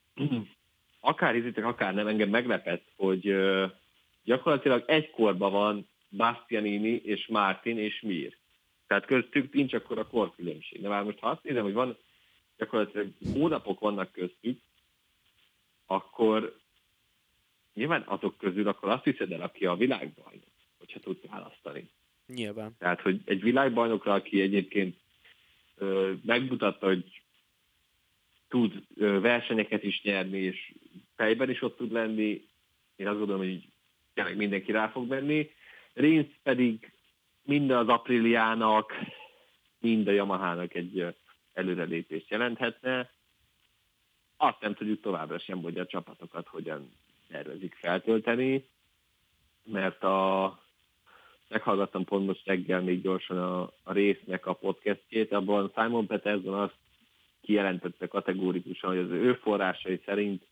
akár hizitek, akár nem, engem meglepett, hogy gyakorlatilag egy korban van Bastianini és Martin és Mir. Tehát köztük nincs akkor a korkülönbség. De már most ha azt nézem, hogy van gyakorlatilag hónapok vannak köztük, akkor nyilván azok közül akkor azt hiszed el, aki a világbajnok, hogyha tudsz választani. Nyilván. Tehát, hogy egy világbajnokra, aki egyébként ö, megmutatta, hogy tud versenyeket is nyerni, és fejben is ott tud lenni, én azt gondolom, hogy tényleg mindenki rá fog venni. Rins pedig mind az Apriliának, mind a Yamahának egy előrelépést jelenthetne. Azt nem tudjuk továbbra sem, hogy a csapatokat hogyan tervezik feltölteni, mert a meghallgattam pont most reggel még gyorsan a, a résznek a podcastjét, abban Simon Peterson azt kijelentette kategórikusan, hogy az ő forrásai szerint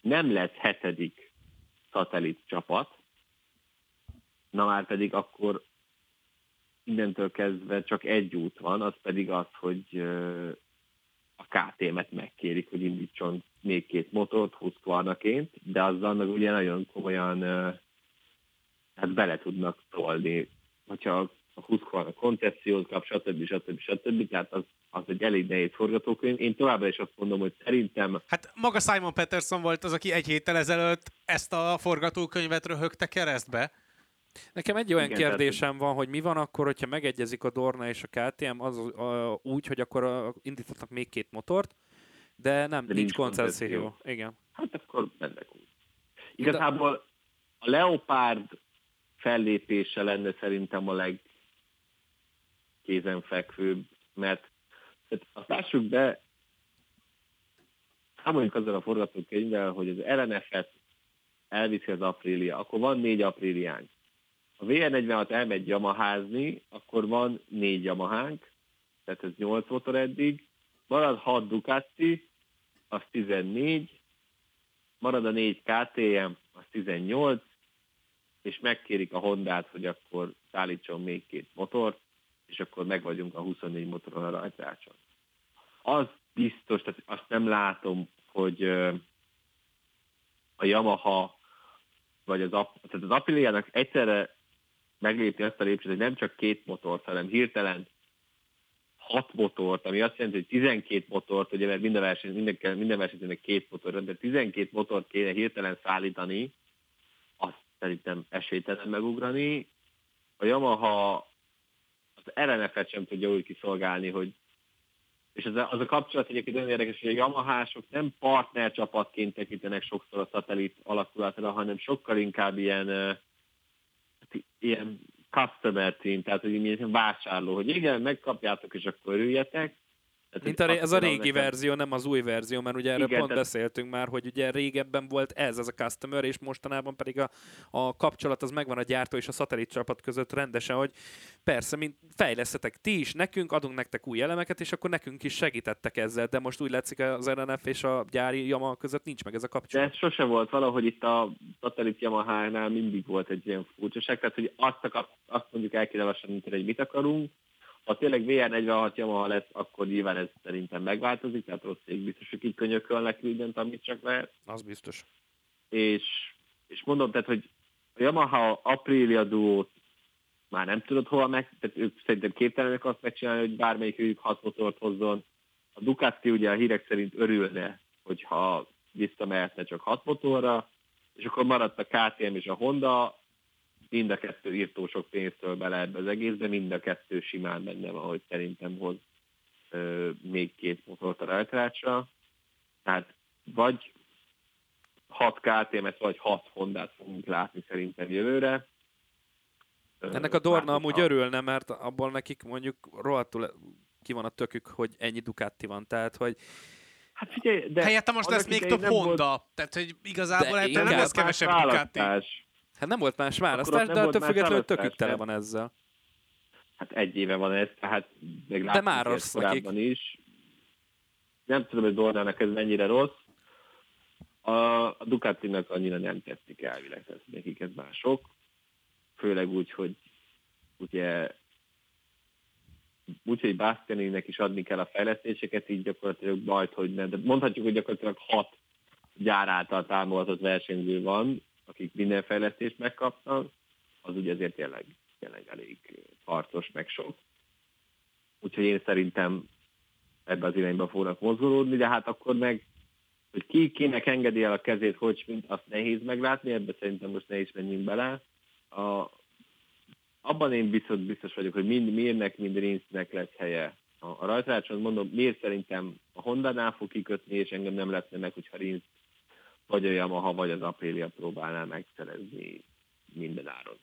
nem lesz hetedik szatellit csapat, na már pedig akkor innentől kezdve csak egy út van, az pedig az, hogy a KTM-et megkérik, hogy indítson még két motort Husqvarnaként, de azzal meg ugye nagyon komolyan hát bele tudnak tolni, hogyha a Husqvarna koncepciót kap, stb. stb. stb. Tehát az, az egy elég nehéz forgatókönyv. Én továbbra is azt mondom, hogy szerintem... Hát maga Simon Peterson volt az, aki egy héttel ezelőtt ezt a forgatókönyvet röhögte keresztbe. Nekem egy olyan Igen, kérdésem van, hogy mi van akkor, hogyha megegyezik a Dorna és a KTM az, a, úgy, hogy akkor indítottak még két motort, de nem, de nincs, nincs koncepció. Igen. Hát akkor mennek úgy. Igazából a Leopard fellépése lenne szerintem a legkézenfekvőbb, mert tehát azt lássuk be, számoljunk azzal a forgatókönyvvel, hogy az LNF-et elviszi az Aprilia, akkor van négy Apriliánk. A VR46 elmegy Yamaházni, akkor van négy Yamahánk, tehát ez 8 motor eddig, marad 6 Ducati, az 14, marad a 4 KTM, az 18, és megkérik a Hondát, hogy akkor szállítson még két motort, és akkor meg vagyunk a 24 motoron a rajtrácson. Az biztos, tehát azt nem látom, hogy a Yamaha vagy az, tehát az Aprilia-nak egyszerre meglépni azt a lépcsőt, hogy nem csak két motort, hanem hirtelen hat motort, ami azt jelenti, hogy 12 motort, ugye mert minden, verseny, minden, minden versenyzőnek két motor, de 12 motort kéne hirtelen szállítani, azt szerintem esélytelen megugrani. A Yamaha az RNF-et sem tudja úgy kiszolgálni, hogy és az a, az a kapcsolat egyébként nagyon érdekes, hogy a Yamahások nem partner csapatként tekintenek sokszor a szatellit alakulatra, hanem sokkal inkább ilyen ilyen customer team, tehát hogy ilyen vásárló, hogy igen, megkapjátok, és akkor örüljetek. Tehát, Mint a, ez a régi nekem... verzió, nem az új verzió, mert ugye erről Igen, pont tehát... beszéltünk már, hogy ugye régebben volt ez, az a customer, és mostanában pedig a, a kapcsolat az megvan a gyártó és a szatellit csapat között rendesen, hogy persze, mint fejlesztetek ti is, nekünk adunk nektek új elemeket, és akkor nekünk is segítettek ezzel, de most úgy látszik az RNF és a gyári Yamaha között nincs meg ez a kapcsolat. De ez sose volt, valahogy itt a szatellit Yamaha-nál mindig volt egy ilyen furcsaság, tehát hogy azt, akar, azt mondjuk el kéne lassan, hogy mit akarunk, ha tényleg VR46 Yamaha lesz, akkor nyilván ez szerintem megváltozik, tehát rossz ég biztos, hogy így könyökölnek mindent, amit csak lehet. Az biztos. És, és mondom, tehát, hogy a Yamaha Aprilia duót már nem tudod hova meg, tehát ők szerintem képtelenek azt megcsinálni, hogy bármelyik őjük hat motort hozzon. A Ducati ugye a hírek szerint örülne, hogyha visszamehetne csak hat motorra, és akkor maradt a KTM és a Honda, mind a kettő írtó sok pénztől bele ebbe az egészbe, mind a kettő simán benne van, hogy szerintem hoz ö, még két motort a rajtrácsra. Tehát vagy 6 KTM-et, vagy 6 Hondát fogunk látni szerintem jövőre. Ennek a Dorna amúgy a... örülne, mert abból nekik mondjuk rohadtul ki van a tökük, hogy ennyi Ducati van. Tehát, hogy Hát figyelj, de Helyette most lesz még több Honda. Volt... Tehát, hogy igazából de nem lesz kevesebb Ducati. Hát nem volt más választás, de attól függetlenül tökük tele van ezzel. Hát egy éve van ez, tehát még de már rossz korábban nekik. is. Nem tudom, hogy Dornának ez mennyire rossz. A, a Ducatinak annyira nem tetszik elvileg, tehát nekik ez mások. Főleg úgy, hogy ugye úgyhogy Bastianinek is adni kell a fejlesztéseket, így gyakorlatilag bajt, hogy nem. De mondhatjuk, hogy gyakorlatilag hat gyár által támogatott versenyző van, akik minden fejlesztést megkaptak, az ugye azért tényleg, tényleg elég harcos, meg sok. Úgyhogy én szerintem ebbe az irányba fognak mozgolódni, de hát akkor meg, hogy ki, kinek engedi el a kezét, hogy mint azt nehéz meglátni, ebbe szerintem most ne is menjünk bele. A, abban én biztos, biztos vagyok, hogy mind Mirnek, mind Rinsznek lesz helye. A, a rajtrácson mondom, miért szerintem a Honda-nál fog kikötni, és engem nem lehetne meg, hogyha Rinsz vagy a Yamaha, vagy az Aprilia próbálná megszerezni minden áron.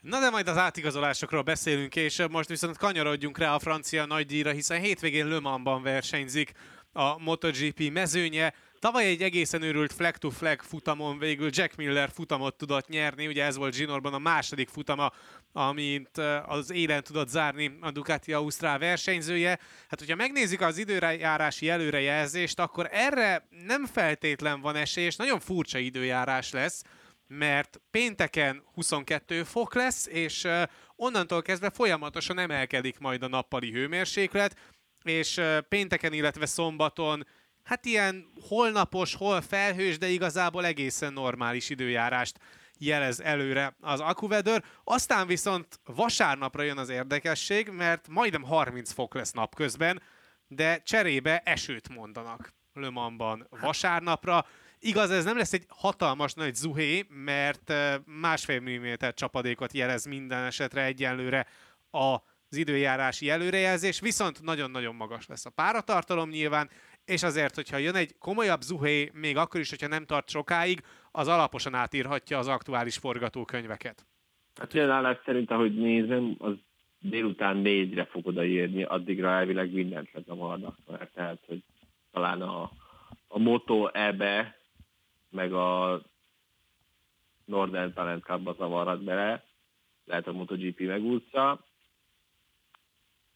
Na de majd az átigazolásokról beszélünk, és most viszont kanyarodjunk rá a francia nagydíjra, hiszen hétvégén Le Mansban versenyzik a MotoGP mezőnye. Tavaly egy egészen őrült flag-to-flag futamon végül Jack Miller futamot tudott nyerni, ugye ez volt Zsinorban a második futama, amint az élen tudott zárni a Ducati Ausztrál versenyzője. Hát, hogyha megnézzük az időjárási előrejelzést, akkor erre nem feltétlen van esély, és nagyon furcsa időjárás lesz, mert pénteken 22 fok lesz, és onnantól kezdve folyamatosan emelkedik majd a nappali hőmérséklet, és pénteken, illetve szombaton hát ilyen holnapos, hol felhős, de igazából egészen normális időjárást jelez előre az AccuWeather. Aztán viszont vasárnapra jön az érdekesség, mert majdnem 30 fok lesz napközben, de cserébe esőt mondanak Le Mansban vasárnapra. Igaz, ez nem lesz egy hatalmas nagy zuhé, mert másfél milliméter csapadékot jelez minden esetre egyenlőre az időjárási előrejelzés, viszont nagyon-nagyon magas lesz a páratartalom nyilván, és azért, hogyha jön egy komolyabb zuhé, még akkor is, hogyha nem tart sokáig, az alaposan átírhatja az aktuális forgatókönyveket. Hát jelenleg szerint, ahogy nézem, az délután négyre fog odaérni, addigra elvileg mindent lezavarnak, mert tehát, hogy talán a, a Moto EBE, meg a Northern Talent Cup-ba zavarhat bele, lehet a MotoGP megúszza.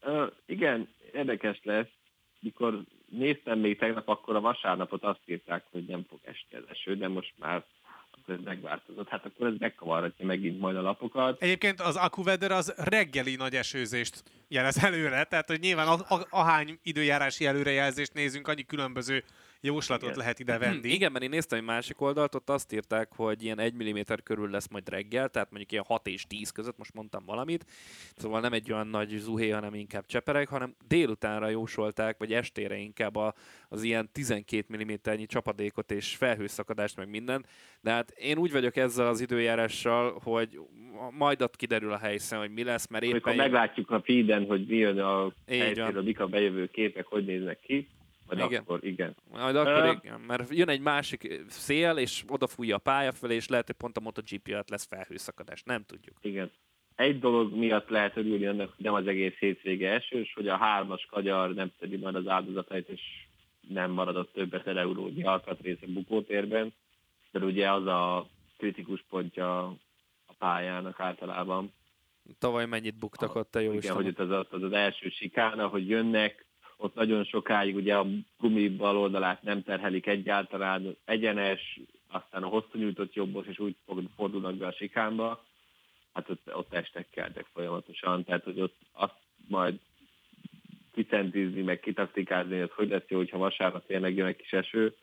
Uh, igen, érdekes lesz, mikor néztem még tegnap, akkor a vasárnapot azt írták, hogy nem fog esni az eső, de most már akkor ez megváltozott. Hát akkor ez megkavarhatja megint majd a lapokat. Egyébként az AccuWeather az reggeli nagy esőzést jelez előre, tehát hogy nyilván a, a, ahány időjárási előrejelzést nézünk, annyi különböző jóslatot Igen. lehet ide venni. Igen, mert én néztem egy másik oldalt, ott azt írták, hogy ilyen 1 mm körül lesz majd reggel, tehát mondjuk ilyen 6 és 10 között, most mondtam valamit, szóval nem egy olyan nagy zuhé, hanem inkább csepereg, hanem délutánra jósolták, vagy estére inkább a, az ilyen 12 mm-nyi csapadékot és felhőszakadást, meg minden. De hát én úgy vagyok ezzel az időjárással, hogy majd ott kiderül a helyszín, hogy mi lesz, mert éppen... Amikor meglátjuk a feeden, hogy mi jön a helyszínről, mik a bejövő képek, hogy néznek ki, majd igen. akkor igen. Majd akkor uh, igen, mert jön egy másik szél, és odafújja a pálya felé, és lehet, hogy pont a MotoGP alatt lesz felhőszakadás. Nem tudjuk. Igen. egy dolog miatt lehet örülni annak, hogy nem az egész hétvége esős, hogy a hármas kagyar nem szedi majd az áldozatait, és nem maradott több ezer eurónyi alkatrész a bukótérben, de ugye az a kritikus pontja a pályának általában. Tavaly mennyit buktak ott a jó Igen, hogy ott az, az, az első sikána, hogy jönnek, ott nagyon sokáig ugye a gumi bal oldalát nem terhelik egyáltalán, egyenes, aztán a hosszú nyújtott jobbos, és úgy fordulnak be a sikánba, hát ott, ott estek keltek folyamatosan, tehát hogy ott azt majd kicentizni, meg kitaktikázni, hogy hogy lesz jó, hogyha vasárnap tényleg jön egy kis eső,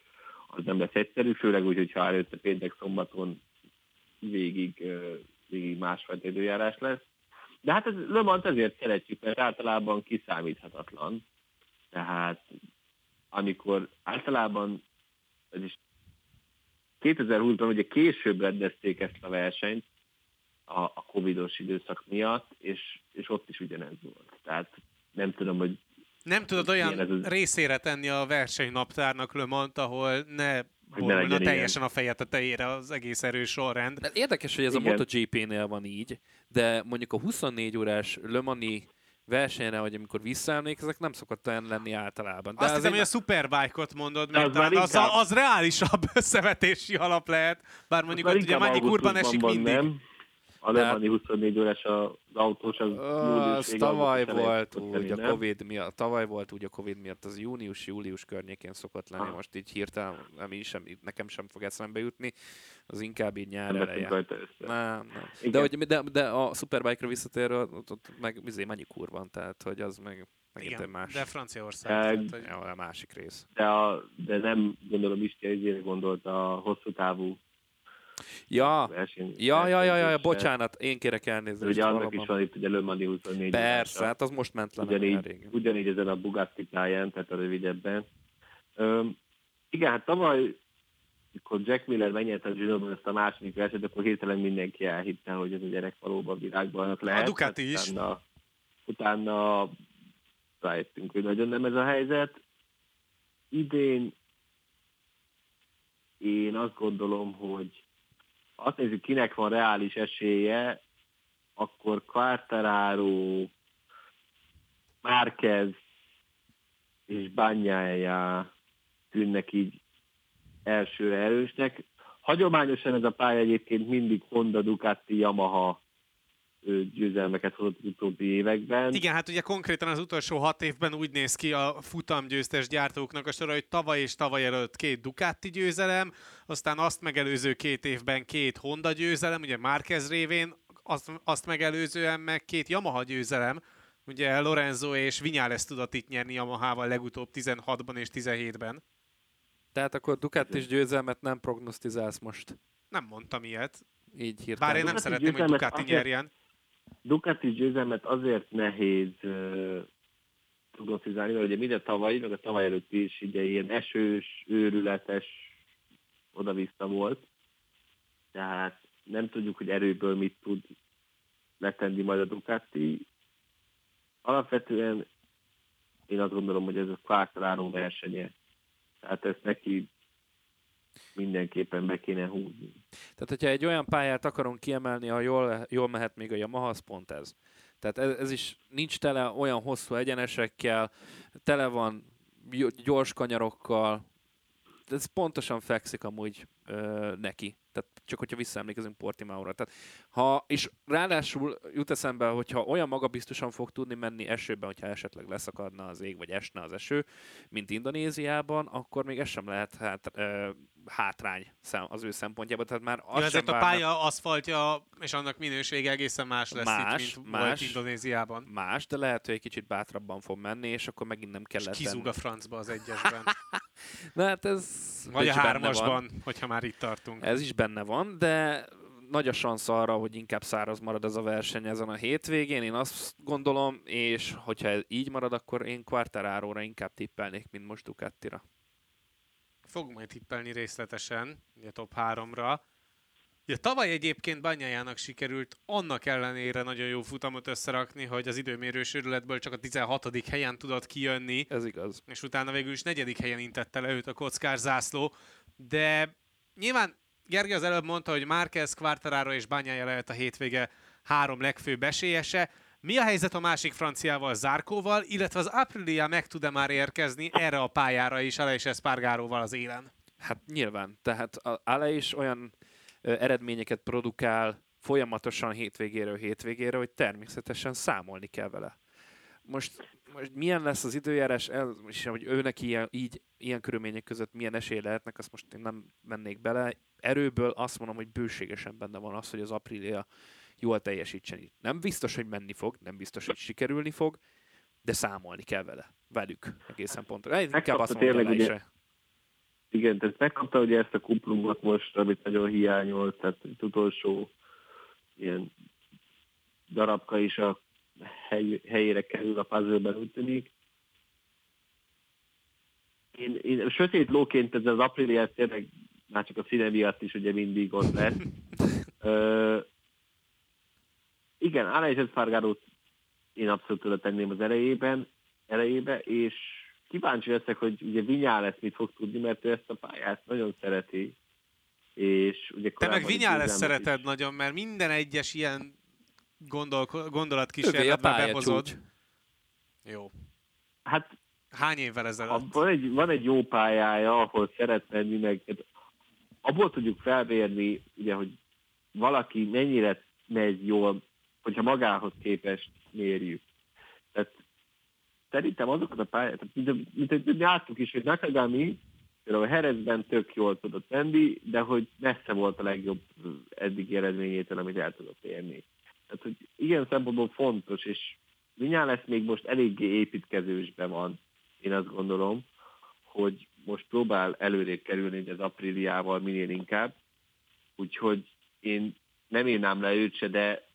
az nem lesz egyszerű, főleg úgy, hogyha előtte péntek szombaton végig, végig másfajta időjárás lesz. De hát ez Le Mans ezért szeretjük, mert általában kiszámíthatatlan. Tehát amikor általában, ez is 2020-ban ugye később rendezték ezt a versenyt, a, a covidos időszak miatt, és, és ott is ugyanez volt. Tehát nem tudom, hogy nem tudod olyan ez az... részére tenni a versenynaptárnak Le Mans, ahol ne borulna teljesen ilyen. a feje tetejére az egész erős sorrend. De érdekes, hogy ez Igen. a MotoGP-nél van így, de mondjuk a 24 órás Le Mani versenyre, hogy amikor visszaemlékezek, nem szokott olyan lenni általában. De Azt hiszem, hogy a Superbike-ot mondod, mert az, az, az, az reálisabb összevetési alap lehet, bár mondjuk ott ugye mennyi kurban esik mindig. Nem? A Lemani 24 órás az autós, az Az tavaly volt úgy a Covid miatt, tavaly volt úgy a Covid miatt, az június-július környékén szokott lenni, ah. most így hirtelen, ami sem, nekem sem fog eszembe jutni, az inkább így nyár nem eleje. Nem, nem. De, hogy, de, de a Superbike-ra visszatérve, ott, ott meg izé mennyi kur van, tehát hogy az meg megint egy más. de Franciaország. E, tehát, hogy... a másik rész. De, a, de nem gondolom Isti ezért gondolt a hosszú távú Ja, verseny, ja, ja, ja, ja, ja, bocsánat, én kérek elnézést. Ugye annak is van itt ugye Le Mani 24 Persze, hát az most ment le. Ugyanígy, ugyanígy ezen a Bugatti pályán, tehát a rövidebben. Üm, igen, hát tavaly, amikor Jack Miller megnyerte a Ginoban ezt a második versenyt, akkor hirtelen mindenki elhitte, hogy ez a gyerek valóban világban lehet. A Ducati is. Utána, utána rájöttünk, hogy nagyon nem ez a helyzet. Idén én azt gondolom, hogy azt nézzük, kinek van reális esélye, akkor Quartararo, Márquez és Banyája tűnnek így elsőre erősnek. Hagyományosan ez a pálya egyébként mindig Honda, Ducati, Yamaha győzelmeket hozott az utóbbi években. Igen, hát ugye konkrétan az utolsó hat évben úgy néz ki a futamgyőztes gyártóknak a sora, hogy tavaly és tavaly előtt két Ducati győzelem, aztán azt megelőző két évben két Honda győzelem, ugye Márquez révén, azt, azt megelőzően meg két Yamaha győzelem, ugye Lorenzo és Vinyales tudott itt nyerni Yamahával legutóbb 16-ban és 17-ben. Tehát akkor Ducati is győzelmet nem prognosztizálsz most? Nem mondtam ilyet. Így hirtelen. Bár én nem szeretném, hogy Ducati nyerjen. Ducati győzelmet azért nehéz uh, prognozizálni, mert ugye minden tavalyi, meg a tavaly előtt is ugye ilyen esős, őrületes oda-vissza volt, tehát nem tudjuk, hogy erőből mit tud letenni majd a Ducati. Alapvetően én azt gondolom, hogy ez a Quartararo versenye. Tehát ezt neki mindenképpen be kéne húzni. Tehát, hogyha egy olyan pályát akarunk kiemelni, ha jól, jól mehet még a Yamaha, az pont ez. Tehát ez, ez is nincs tele olyan hosszú egyenesekkel, tele van gyors kanyarokkal, ez pontosan fekszik amúgy ö, neki. Tehát csak hogyha visszaemlékezünk Portimaura. Tehát, ha, és ráadásul jut eszembe, hogyha olyan magabiztosan fog tudni menni esőben, hogyha esetleg leszakadna az ég, vagy esne az eső, mint Indonéziában, akkor még ez sem lehet hát, ö, hátrány az ő szempontjából. Tehát már az ja, ezért a pálya aszfaltja és annak minősége egészen más lesz más, itt, mint más, volt Indonéziában. Más, de lehet, hogy egy kicsit bátrabban fog menni, és akkor megint nem kellett. És kizúg a francba az egyesben. Na hát ez... Vagy a hármasban, hogyha már itt tartunk. Ez is benne van, de nagy a szansz arra, hogy inkább száraz marad ez a verseny ezen a hétvégén, én azt gondolom, és hogyha ez így marad, akkor én Quartararo-ra inkább tippelnék, mint most Ducatira. Fogunk majd tippelni részletesen, ugye top 3-ra. Ugye tavaly egyébként Banyájának sikerült annak ellenére nagyon jó futamot összerakni, hogy az időmérő sörületből csak a 16. helyen tudott kijönni. Ez igaz. És utána végül is negyedik helyen intette le őt a kockás zászló. De nyilván Gergely az előbb mondta, hogy Márquez, Quartararo és Banyája lehet a hétvége három legfőbb esélyese. Mi a helyzet a másik franciával, Zárkóval, illetve az Aprilia meg tud-e már érkezni erre a pályára is Aleix Espargaróval az élen? Hát nyilván. Tehát Ale is olyan ö, eredményeket produkál folyamatosan hétvégéről hétvégére, hogy természetesen számolni kell vele. Most, most milyen lesz az időjárás, el, és hogy őnek ilyen, így, ilyen körülmények között milyen esély lehetnek, azt most én nem mennék bele. Erőből azt mondom, hogy bőségesen benne van az, hogy az Aprilia jól teljesítsen. Nem biztos, hogy menni fog, nem biztos, hogy sikerülni fog, de számolni kell vele, velük egészen pontosan. Inkább azt mondom, tényleg, ugye, igen, tehát megkapta ugye ezt a kuplungot most, amit nagyon hiányolt, tehát az utolsó ilyen darabka is a hely, helyére kerül a puzzle úgy tűnik. Én, én sötét lóként ez az Aprilia tényleg már csak a színe miatt is ugye mindig ott lesz. Ö, igen, Alex Espargarót én abszolút oda tenném az elejében, elejébe, és kíváncsi leszek, hogy ugye Vinyá mit fog tudni, mert ő ezt a pályát nagyon szereti. És ugye Te meg Vinyá szereted is. nagyon, mert minden egyes ilyen gondol, gondolat kísérletbe behozod. Jó. Hát Hány évvel ezelőtt? Van egy, van egy jó pályája, ahol szeret menni, meg hát abból tudjuk felvérni, ugye, hogy valaki mennyire megy jól, hogyha magához képest mérjük. Tehát szerintem azokat a pályákat, mint, mint, mint, mint láttuk is, hogy Nakagami például Herezben tök jól tudott menni, de hogy messze volt a legjobb eddigi eredményétől, amit el tudott érni. Tehát, hogy ilyen szempontból fontos, és lesz még most eléggé építkezősben van, én azt gondolom, hogy most próbál előrébb kerülni az apríliával minél inkább, úgyhogy én nem írnám le őt se, de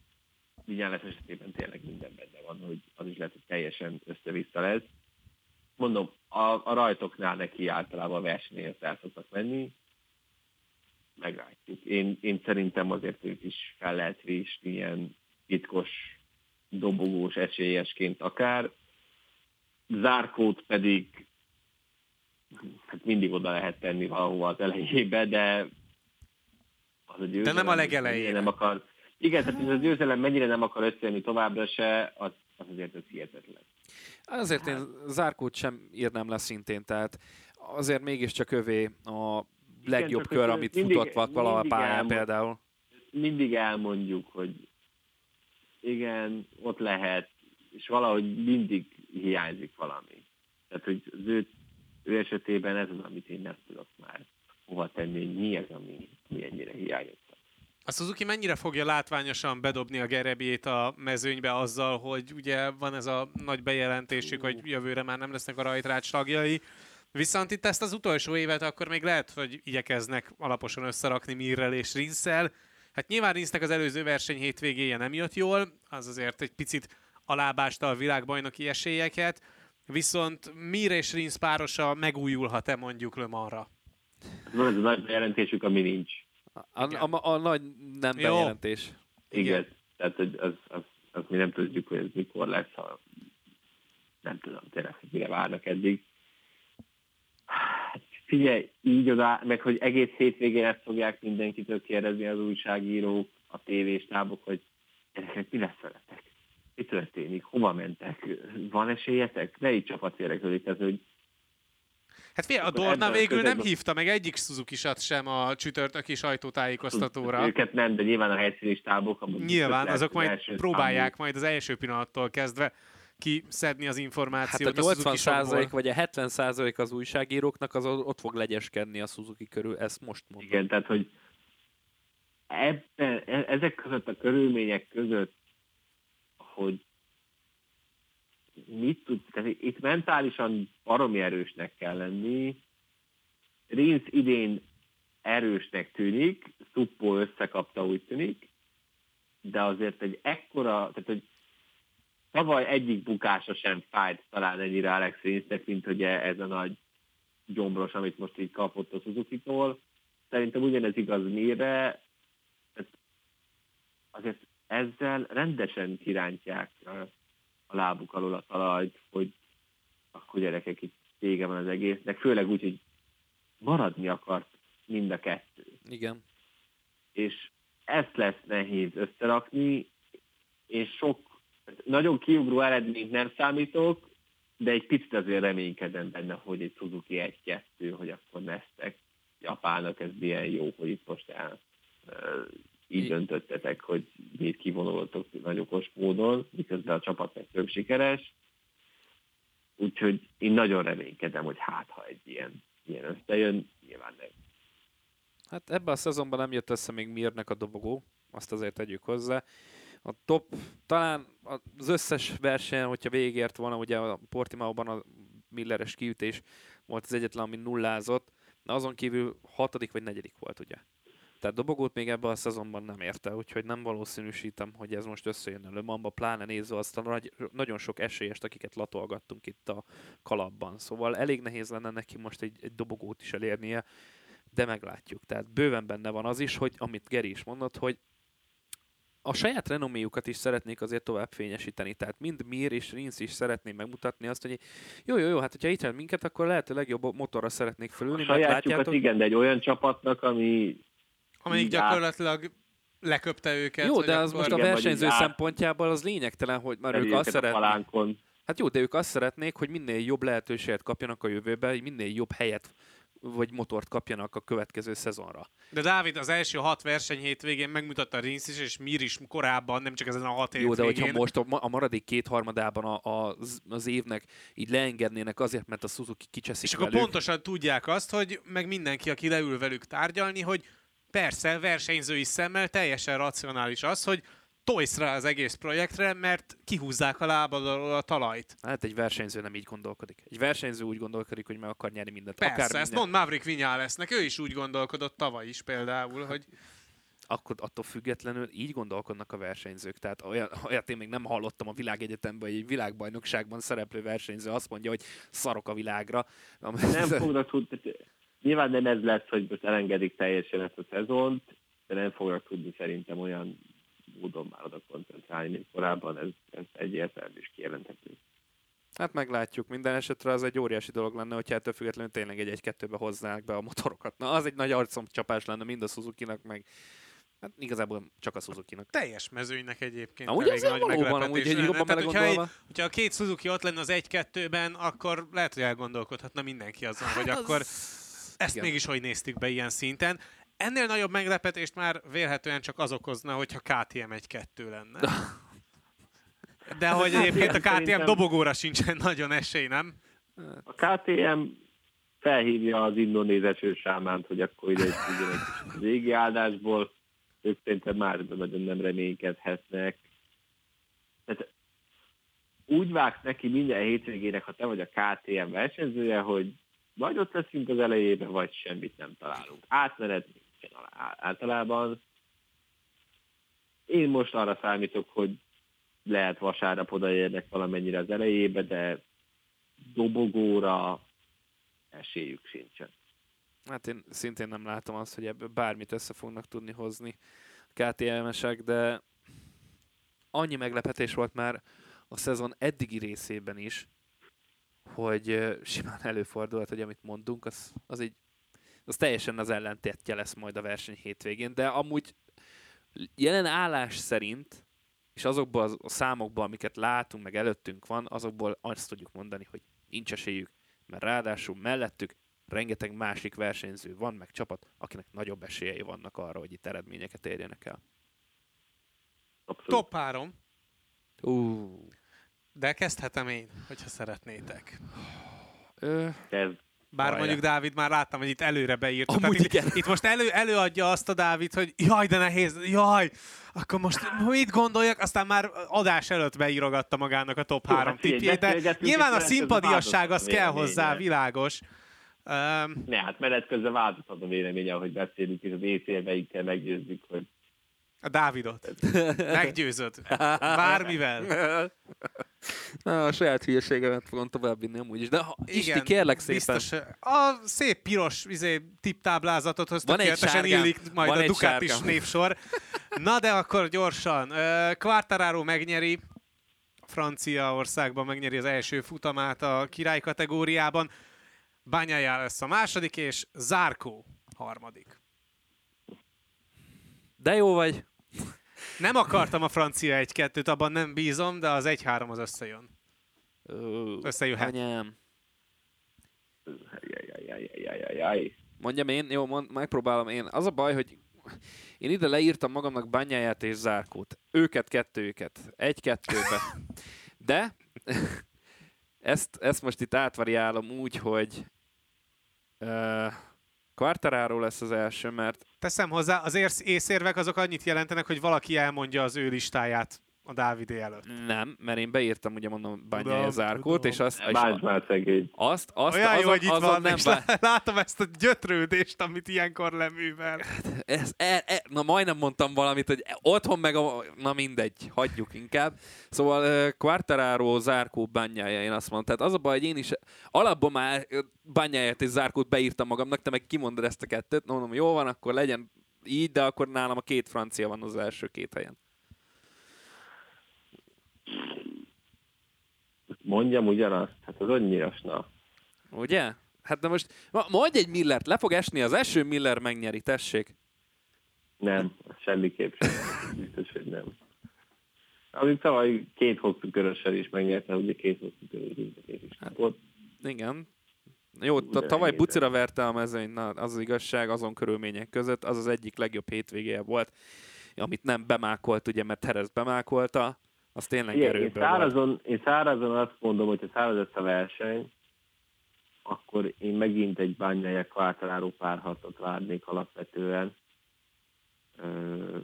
lesz esetében tényleg minden benne van, hogy az is lehet, hogy teljesen össze-vissza lesz. Mondom, a, a rajtoknál neki általában a versenyhez el szoktak menni, meglátjuk. Én, én szerintem azért őt is fel lehet ilyen titkos, dobogós esélyesként akár. Zárkót pedig hát mindig oda lehet tenni valahova az elejébe, de az a győzelem, de nem a legelején. Nem akar, igen, tehát ez a győzelem mennyire nem akar összejönni továbbra se, az, az azért az hihetetlen. Azért én Zárkót sem írnám le szintén, tehát azért mégiscsak övé a legjobb igen, kör, amit mindig, futott valahol pályán például. Mindig elmondjuk, hogy igen, ott lehet, és valahogy mindig hiányzik valami. Tehát, hogy az ő, ő esetében ez az, amit én nem tudok már hova tenni, hogy mi az, ami, ami ennyire hiányzik. A Suzuki mennyire fogja látványosan bedobni a gerebjét a mezőnybe azzal, hogy ugye van ez a nagy bejelentésük, hogy jövőre már nem lesznek a rajtrács tagjai, Viszont itt ezt az utolsó évet akkor még lehet, hogy igyekeznek alaposan összerakni Mirrel és Rinszel. Hát nyilván Rinsznek az előző verseny hétvégéje nem jött jól, az azért egy picit alábásta a világbajnoki esélyeket, viszont Mir és Rinsz párosa megújulhat-e mondjuk Le Mans-ra? Van ez a nagy bejelentésük, ami nincs. A, a, a, a nagy nem Jó. bejelentés. Igen. Igen. Tehát hogy az, az, az, mi nem tudjuk, hogy ez mikor lesz, ha nem tudom tényleg, hogy mire várnak eddig. Figyelj, így oda, meg hogy egész hétvégén ezt fogják mindenkitől kérdezni az újságírók, a tévéstábok, hogy gyerekek, mi lesz veletek? Mi történik? Hova mentek? Van esélyetek? Melyik csapat érdeklődik? Ez, hogy Hát fél, a Dorna végül nem hívta meg egyik suzuki sem a csütörtöki sajtótájékoztatóra. Őket nem, de nyilván a helyszíni stábok. Nyilván, azok majd próbálják számú. majd az első pillanattól kezdve kiszedni az információt. Hát a 80 a százalék vagy a 70 százalék az újságíróknak az ott fog legyeskedni a Suzuki körül, ezt most mondom. Igen, tehát hogy ebben, e- ezek között a körülmények között, hogy mit tud, tehát itt mentálisan baromi erősnek kell lenni. Rinsz idén erősnek tűnik, Szuppó összekapta, úgy tűnik, de azért egy ekkora, tehát hogy tavaly egyik bukása sem fájt talán ennyire Alex Rinsznek, mint hogy ez a nagy gyombros, amit most így kapott a Suzuki-tól. Szerintem ugyanez igaz mire, azért ezzel rendesen kirántják a lábuk alól a talajt, hogy akkor gyerekek itt vége van az egésznek, főleg úgy, hogy maradni akart mind a kettő. Igen. És ezt lesz nehéz összerakni. és sok, nagyon kiugró eredményt nem számítok, de egy picit azért reménykedem benne, hogy egy Suzuki 1-2, hogy akkor neztek Japának ez milyen jó, hogy itt most el így döntöttetek, hogy miért kivonultok nagy okos módon, miközben a csapat meg több sikeres. Úgyhogy én nagyon reménykedem, hogy hát ha egy ilyen, ilyen összejön, nyilván nem. Hát ebben a szezonban nem jött össze még Mirnek a dobogó, azt azért tegyük hozzá. A top, talán az összes versenyen, hogyha végért volna, ugye a Portimaóban a Milleres kiütés volt az egyetlen, ami nullázott, de azon kívül hatodik vagy negyedik volt, ugye? Tehát dobogót még ebben a szezonban nem érte, úgyhogy nem valószínűsítem, hogy ez most összejön elő Mamba, pláne nézve azt a nagy, nagyon sok esélyest, akiket latolgattunk itt a kalapban. Szóval elég nehéz lenne neki most egy, egy dobogót is elérnie, de meglátjuk. Tehát bőven benne van az is, hogy amit Geri is mondott, hogy a saját renoméjukat is szeretnék azért tovább fényesíteni. Tehát mind Mir és Rinsz is szeretném megmutatni azt, hogy jó, jó, jó, hát hogyha itt minket, akkor lehet a legjobb motorra szeretnék fölülni. A sajátjukat igen, de egy olyan csapatnak, ami Amelyik gyakorlatilag leköpte őket. Jó, de az most a versenyző szempontjából az lényegtelen, hogy már ők azt szeretnék. Hát jó, de ők azt szeretnék, hogy minél jobb lehetőséget kapjanak a jövőbe, hogy minél jobb helyet vagy motort kapjanak a következő szezonra. De Dávid az első hat verseny hétvégén megmutatta Rinsz is, és Mir is korábban, nem csak ezen a hat Jó, de hogyha most a, a maradék kétharmadában a, a, az évnek így leengednének azért, mert a Suzuki kicseszik És velük. akkor pontosan tudják azt, hogy meg mindenki, aki leül velük tárgyalni, hogy persze versenyzői szemmel teljesen racionális az, hogy tojsz rá az egész projektre, mert kihúzzák a lábad a talajt. Hát egy versenyző nem így gondolkodik. Egy versenyző úgy gondolkodik, hogy meg akar nyerni mindent. Persze, Akár ezt minden... mond Maverick Vinyálesznek, ő is úgy gondolkodott tavaly is például, hogy akkor attól függetlenül így gondolkodnak a versenyzők. Tehát olyan, olyat én még nem hallottam a világegyetemben, hogy egy világbajnokságban szereplő versenyző azt mondja, hogy szarok a világra. Nem fognak tudni, Nyilván nem ez lesz, hogy most elengedik teljesen ezt a szezont, de nem fognak tudni szerintem olyan módon már oda koncentrálni, mint korábban, ez, ez egyértelmű is kijelenthető. Hát meglátjuk. Minden esetre az egy óriási dolog lenne, hogyha ettől függetlenül tényleg egy 1-2-be hoznák be a motorokat. Na, az egy nagy arcomcsapás lenne mind a Suzuki-nak, meg Hát igazából csak a Suzuki-nak. Teljes mezőnynek egyébként. Na, ugye ez nagy valóban, amúgy egy jobban Tehát, hogyha, egy, hogyha a két Suzuki ott lenne az 1-2-ben, akkor lehet, hogy elgondolkodhatna mindenki azon, hát hogy az... akkor ezt Igen. mégis hogy néztük be ilyen szinten. Ennél nagyobb meglepetést már vélhetően csak az okozna, hogyha KTM egy-kettő lenne. De hogy egyébként a KTM Szerintem... dobogóra sincsen nagyon esély, nem? A KTM felhívja az indonéz esősámánt, hogy akkor ide egy az égi áldásból. Ők szerintem már nagyon nem reménykedhetnek. Tehát úgy vágsz neki minden hétvégének, ha te vagy a KTM versenyzője, hogy vagy ott leszünk az elejében, vagy semmit nem találunk. Átmenet általában. Én most arra számítok, hogy lehet vasárnap odaérnek valamennyire az elejébe, de dobogóra esélyük sincsen. Hát én szintén nem látom azt, hogy ebből bármit össze fognak tudni hozni KTM-esek, de annyi meglepetés volt már a szezon eddigi részében is, hogy simán előfordulhat, hogy amit mondunk, az, az, egy, az teljesen az ellentétje lesz majd a verseny hétvégén, de amúgy jelen állás szerint, és azokból a számokból, amiket látunk, meg előttünk van, azokból azt tudjuk mondani, hogy nincs esélyük, mert ráadásul mellettük rengeteg másik versenyző van, meg csapat, akinek nagyobb esélyei vannak arra, hogy itt eredményeket érjenek el. Abszolút. Top 3. Uh. De kezdhetem én, hogyha szeretnétek. Ö... Bár Vajra. mondjuk Dávid már láttam, hogy itt előre beírt. Amúgy itt, igen. itt most elő, előadja azt a Dávid, hogy jaj, de nehéz, jaj, akkor most mit gondoljak, aztán már adás előtt beírogatta magának a top 3 hát tippjét, de nyilván a szimpadiasság az kell hozzá, világos. Um, ne, hát menet közben változhat a véleménye, ahogy beszélünk, és az észérveinkkel meggyőzzük, hogy a Dávidot. Meggyőzöd. Bármivel. Na, a saját hülyeségemet fogom továbbvinni amúgy is. De ha, Igen, Isti, kérlek szépen. Biztos, a szép piros izé, tipptáblázatot hoz tökéletesen illik majd Van a Ducatis névsor. Na de akkor gyorsan. Quartararo megnyeri. Franciaországban megnyeri az első futamát a király kategóriában. Bányájá lesz a második, és Zárkó harmadik. De jó vagy. Nem akartam a francia 1-2-t, abban nem bízom, de az 1-3 az összejön. Összejöhet. Anyám. Mondjam én, jó, mond, megpróbálom én. Az a baj, hogy én ide leírtam magamnak bányáját és zárkót. Őket, kettőket. Egy-kettőbe. De ezt, ezt most itt átvariálom úgy, hogy uh, Quartararo lesz az első, mert Teszem hozzá, az érsz- észérvek azok annyit jelentenek, hogy valaki elmondja az ő listáját a Dávidé előtt. nem, mert én beírtam, ugye mondom, bányája zárkót, tudom. és azt, Bánts már szegény. azt, azt, Olyan jó, hogy itt azon van, nem és bá- lá- látom ezt a gyötrődést, amit ilyenkor leművel. ez, e, e, na majdnem mondtam valamit, hogy otthon meg a, na mindegy, hagyjuk inkább. Szóval Quartararo, Zárkó, Bányája, én azt mondtam. Tehát az a baj, hogy én is alapból már Bányáját és Zárkót beírtam magamnak, te meg kimondod ezt a kettőt, Na, mondom, jó van, akkor legyen így, de akkor nálam a két francia van az első két helyen. Mondjam ugyanazt, hát az annyira na. Ugye? Hát de most ma- mondj egy Millert, le fog esni, az első Miller megnyeri, tessék. Nem, semmiképp sem. Biztos, hogy nem. Amit tavaly két hosszú körössel is megnyerte, ugye két hosszú körös is volt. Igen. Jó, t- tavaly bucira verte a mezőny, na, az az igazság, azon körülmények között, az az egyik legjobb hétvégéje volt, amit nem bemákolt, ugye, mert Terez bemákolta, az tényleg Igen, én, szárazon, én szárazon azt mondom, hogy ha száraz lesz a verseny, akkor én megint egy bányája kváltaláró párharcot várnék alapvetően. Ö,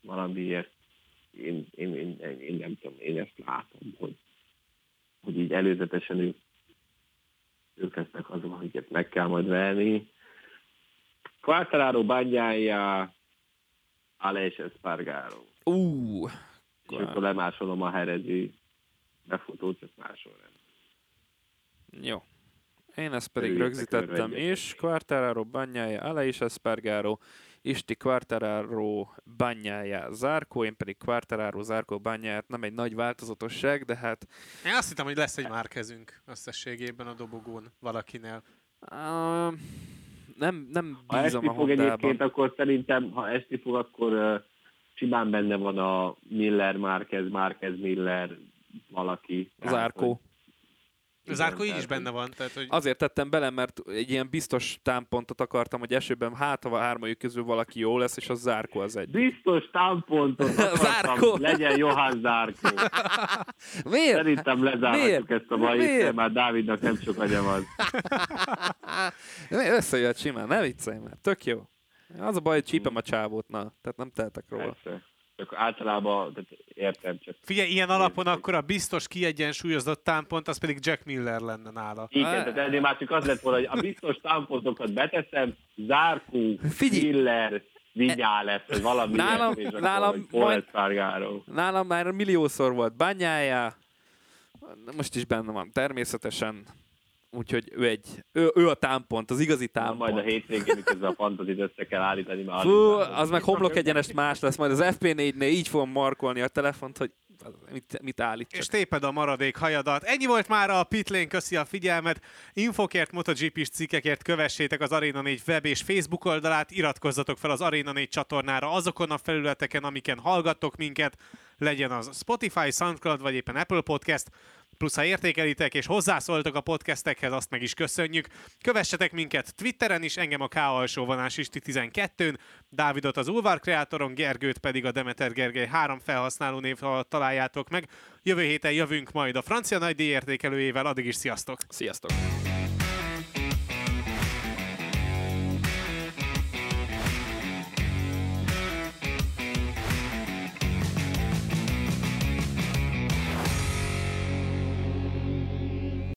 valamiért én, én, én, én, én, nem tudom, én ezt látom, hogy, hogy így előzetesen ők, ők lesznek azok, akiket meg kell majd venni. Quartararo, Bányája, Aleix Espargaro. Ú, És akkor lemásolom a heredi befutót, csak másolom. jó. Én ezt pedig Örüljétek, rögzítettem is. Quartararo, Banyája, Aleix Espargaro, Isti Quartararo, Banyája, Zárkó, én pedig Quartararo, Zárkó, Banyáját, nem egy nagy változatosság, de hát Én azt hittem, hogy lesz egy márkezünk összességében a dobogón valakinél. uh, nem, nem Ha bízom esni a fog egyébként, akkor szerintem, ha esni fog, akkor uh, simán benne van a Miller, Márquez, Márquez, Miller, valaki. Az Zárkó. Az Árkó így is benne van, tehát hogy Azért tettem bele, mert egy ilyen biztos támpontot akartam, hogy esőben hát, ha a hármajuk közül valaki jó lesz, és az Zárkó az egy. Biztos támpontot akartam, Zárkó. legyen Johann Zárkó. Miért? Szerintem lezárhatjuk Miért? ezt a mai, Miért? már Dávidnak nem sok agya van. Összejött simán, ne viccelj már, tök jó. Az a baj, hogy csípem a csávót, na, tehát nem teltek róla. Persze. Csak általában, tehát értem, csak figyelj, ilyen alapon akkor a biztos kiegyensúlyozott támpont, az pedig Jack Miller lenne nála. Igen, tehát ennél már csak az lett volna, hogy a biztos támpontokat beteszem, Zárkó, Figyelj! Miller, Vinyá lesz, vagy valami Nálam- akkor, nálam majd-. Nálam már milliószor volt bányája, most is benne van, természetesen. Úgyhogy ő egy, ő, ő a támpont, az igazi Na, támpont. majd a hétvégén, miközben a fantazit össze kell állítani, már Fú, az meg homlok egyenest más lesz, majd az FP4-nél így fogom markolni a telefont, hogy mit, mit állítsak. És téped a maradék hajadat. Ennyi volt már a Pitlane, köszi a figyelmet. Infokért, MotoGP-s cikkekért kövessétek az Arena 4 web és Facebook oldalát, iratkozzatok fel az Arena 4 csatornára azokon a felületeken, amiken hallgattok minket, legyen az Spotify, SoundCloud vagy éppen Apple Podcast, plusz ha értékelitek és hozzászóltok a podcastekhez, azt meg is köszönjük. Kövessetek minket Twitteren is, engem a K alsóvonás Isti 12-n, Dávidot az Ulvar kreátoron, Gergőt pedig a Demeter Gergely három felhasználó név találjátok meg. Jövő héten jövünk majd a francia nagy díj értékelőjével, addig is sziasztok! Sziasztok!